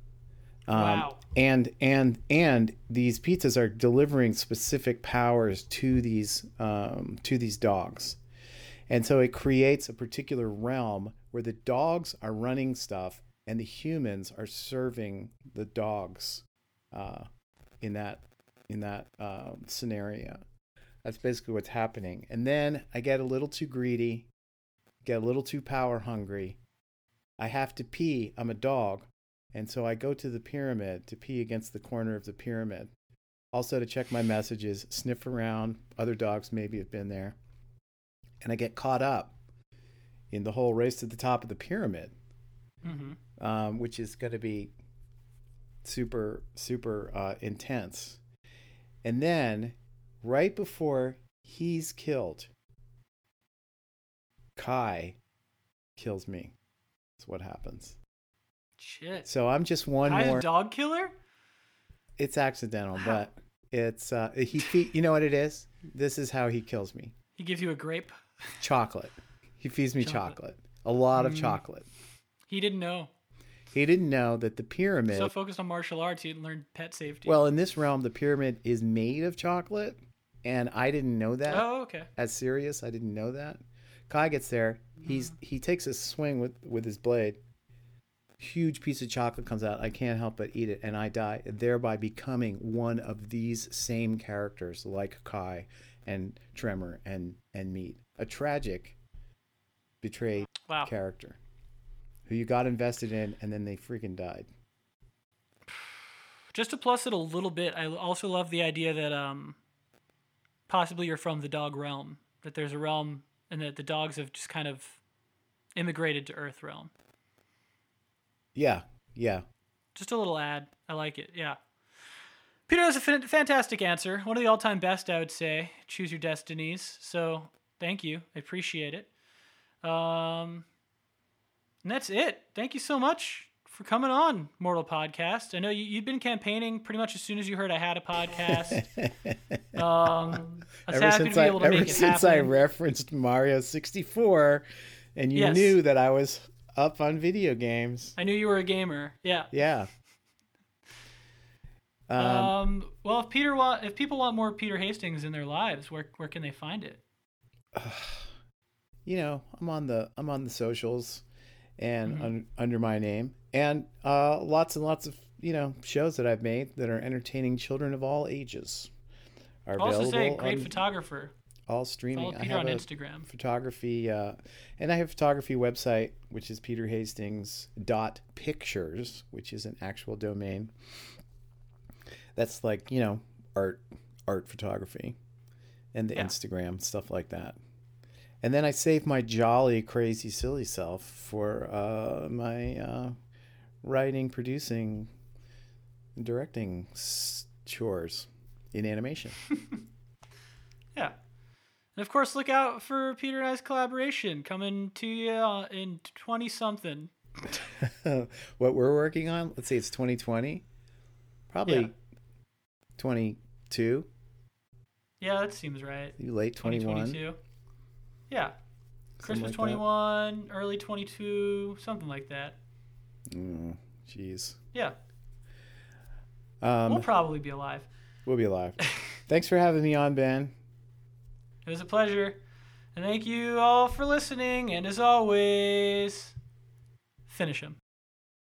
Speaker 2: Um,
Speaker 1: Wow.
Speaker 2: and and and these pizzas are delivering specific powers to these um, to these dogs. And so it creates a particular realm where the dogs are running stuff and the humans are serving the dogs uh, in that in that um, scenario that's basically what's happening and then i get a little too greedy get a little too power hungry i have to pee i'm a dog and so I go to the pyramid to pee against the corner of the pyramid. Also to check my messages, sniff around. Other dogs maybe have been there. And I get caught up in the whole race to the top of the pyramid,
Speaker 1: Mm-hmm.
Speaker 2: um, which is going to be super, super uh, intense. And then, right before he's killed, Kai kills me. That's what happens.
Speaker 1: Shit.
Speaker 2: So I'm just one
Speaker 1: Kai's
Speaker 2: more.
Speaker 1: a dog killer?
Speaker 2: It's accidental,
Speaker 1: Wow.
Speaker 2: but it's uh he fe- you know what it is? This is how he kills me.
Speaker 1: He gives you a grape?
Speaker 2: Chocolate. He feeds me
Speaker 1: Chocolate.
Speaker 2: chocolate. A lot of
Speaker 1: Mm.
Speaker 2: chocolate.
Speaker 1: He didn't know.
Speaker 2: He didn't know that the pyramid
Speaker 1: So focused on martial arts, he didn't learn pet safety.
Speaker 2: Well, in this realm the pyramid is made of chocolate and I didn't know that.
Speaker 1: oh, okay.
Speaker 2: As Sirius, I didn't know that. Kai gets there. He's
Speaker 1: Mm-hmm.
Speaker 2: he takes a swing with with his blade. Huge piece of chocolate comes out. I can't help but eat it, and I die, thereby becoming one of these same characters, like Kai and Tremor and and Meat. A tragic, betrayed
Speaker 1: Wow.
Speaker 2: character who you got invested in, and then they freaking died.
Speaker 1: Just to plus it a little bit, I also love the idea that um, possibly you're from the dog realm. That there's a realm, and that the dogs have just kind of immigrated to Earth realm.
Speaker 2: Yeah, yeah.
Speaker 1: Just a little ad. I like it. Yeah. Peter, that's a fan- fantastic answer. One of the all-time best, I would say. Choose your destinies. So thank you. I appreciate it. Um, and that's it. Thank you so much for coming on Mortal Podcast. I know you, you've been campaigning pretty much as soon as you heard I had a podcast. Um, I
Speaker 2: ever since
Speaker 1: to be
Speaker 2: I
Speaker 1: able to
Speaker 2: ever
Speaker 1: make it
Speaker 2: since I referenced Mario 64 and you
Speaker 1: Yes.
Speaker 2: knew that I was up on video games.
Speaker 1: I knew you were a gamer. Yeah.
Speaker 2: Yeah. Um,
Speaker 1: Um, well, if Peter want, if people want more Peter Hastings in their lives, where where can they find it?
Speaker 2: you know, I'm on the I'm on the socials and
Speaker 1: Mhm.
Speaker 2: un, under my name and uh, lots and lots of, you know, shows that I've made that are entertaining children of all ages. Are
Speaker 1: I'll also say,
Speaker 2: available
Speaker 1: great
Speaker 2: on
Speaker 1: photographer.
Speaker 2: all streaming.
Speaker 1: Follow
Speaker 2: I
Speaker 1: Peter
Speaker 2: have
Speaker 1: on Instagram.
Speaker 2: photography uh, and I have a photography website which is Peter Hastings dot pictures, which is an actual domain. that's like you know art art photography and the
Speaker 1: Yeah.
Speaker 2: instagram stuff like that and then i save my jolly crazy silly self for uh, my uh, writing producing directing chores in animation
Speaker 1: Yeah. And of course, look out for Peter and I's collaboration coming to you uh, in 20 something.
Speaker 2: what we're working on let's see it's 2020 probably
Speaker 1: Yeah.
Speaker 2: 22
Speaker 1: Yeah, that seems right.
Speaker 2: You late 21
Speaker 1: 2022. Yeah. Christmas
Speaker 2: like that.
Speaker 1: 21, early 22, something like that.
Speaker 2: Mm, jeez
Speaker 1: Yeah.
Speaker 2: um,
Speaker 1: we'll probably be alive.
Speaker 2: we'll be alive thanks for having me on ben
Speaker 1: It was a pleasure. And thank you all for listening. And as always, finish him.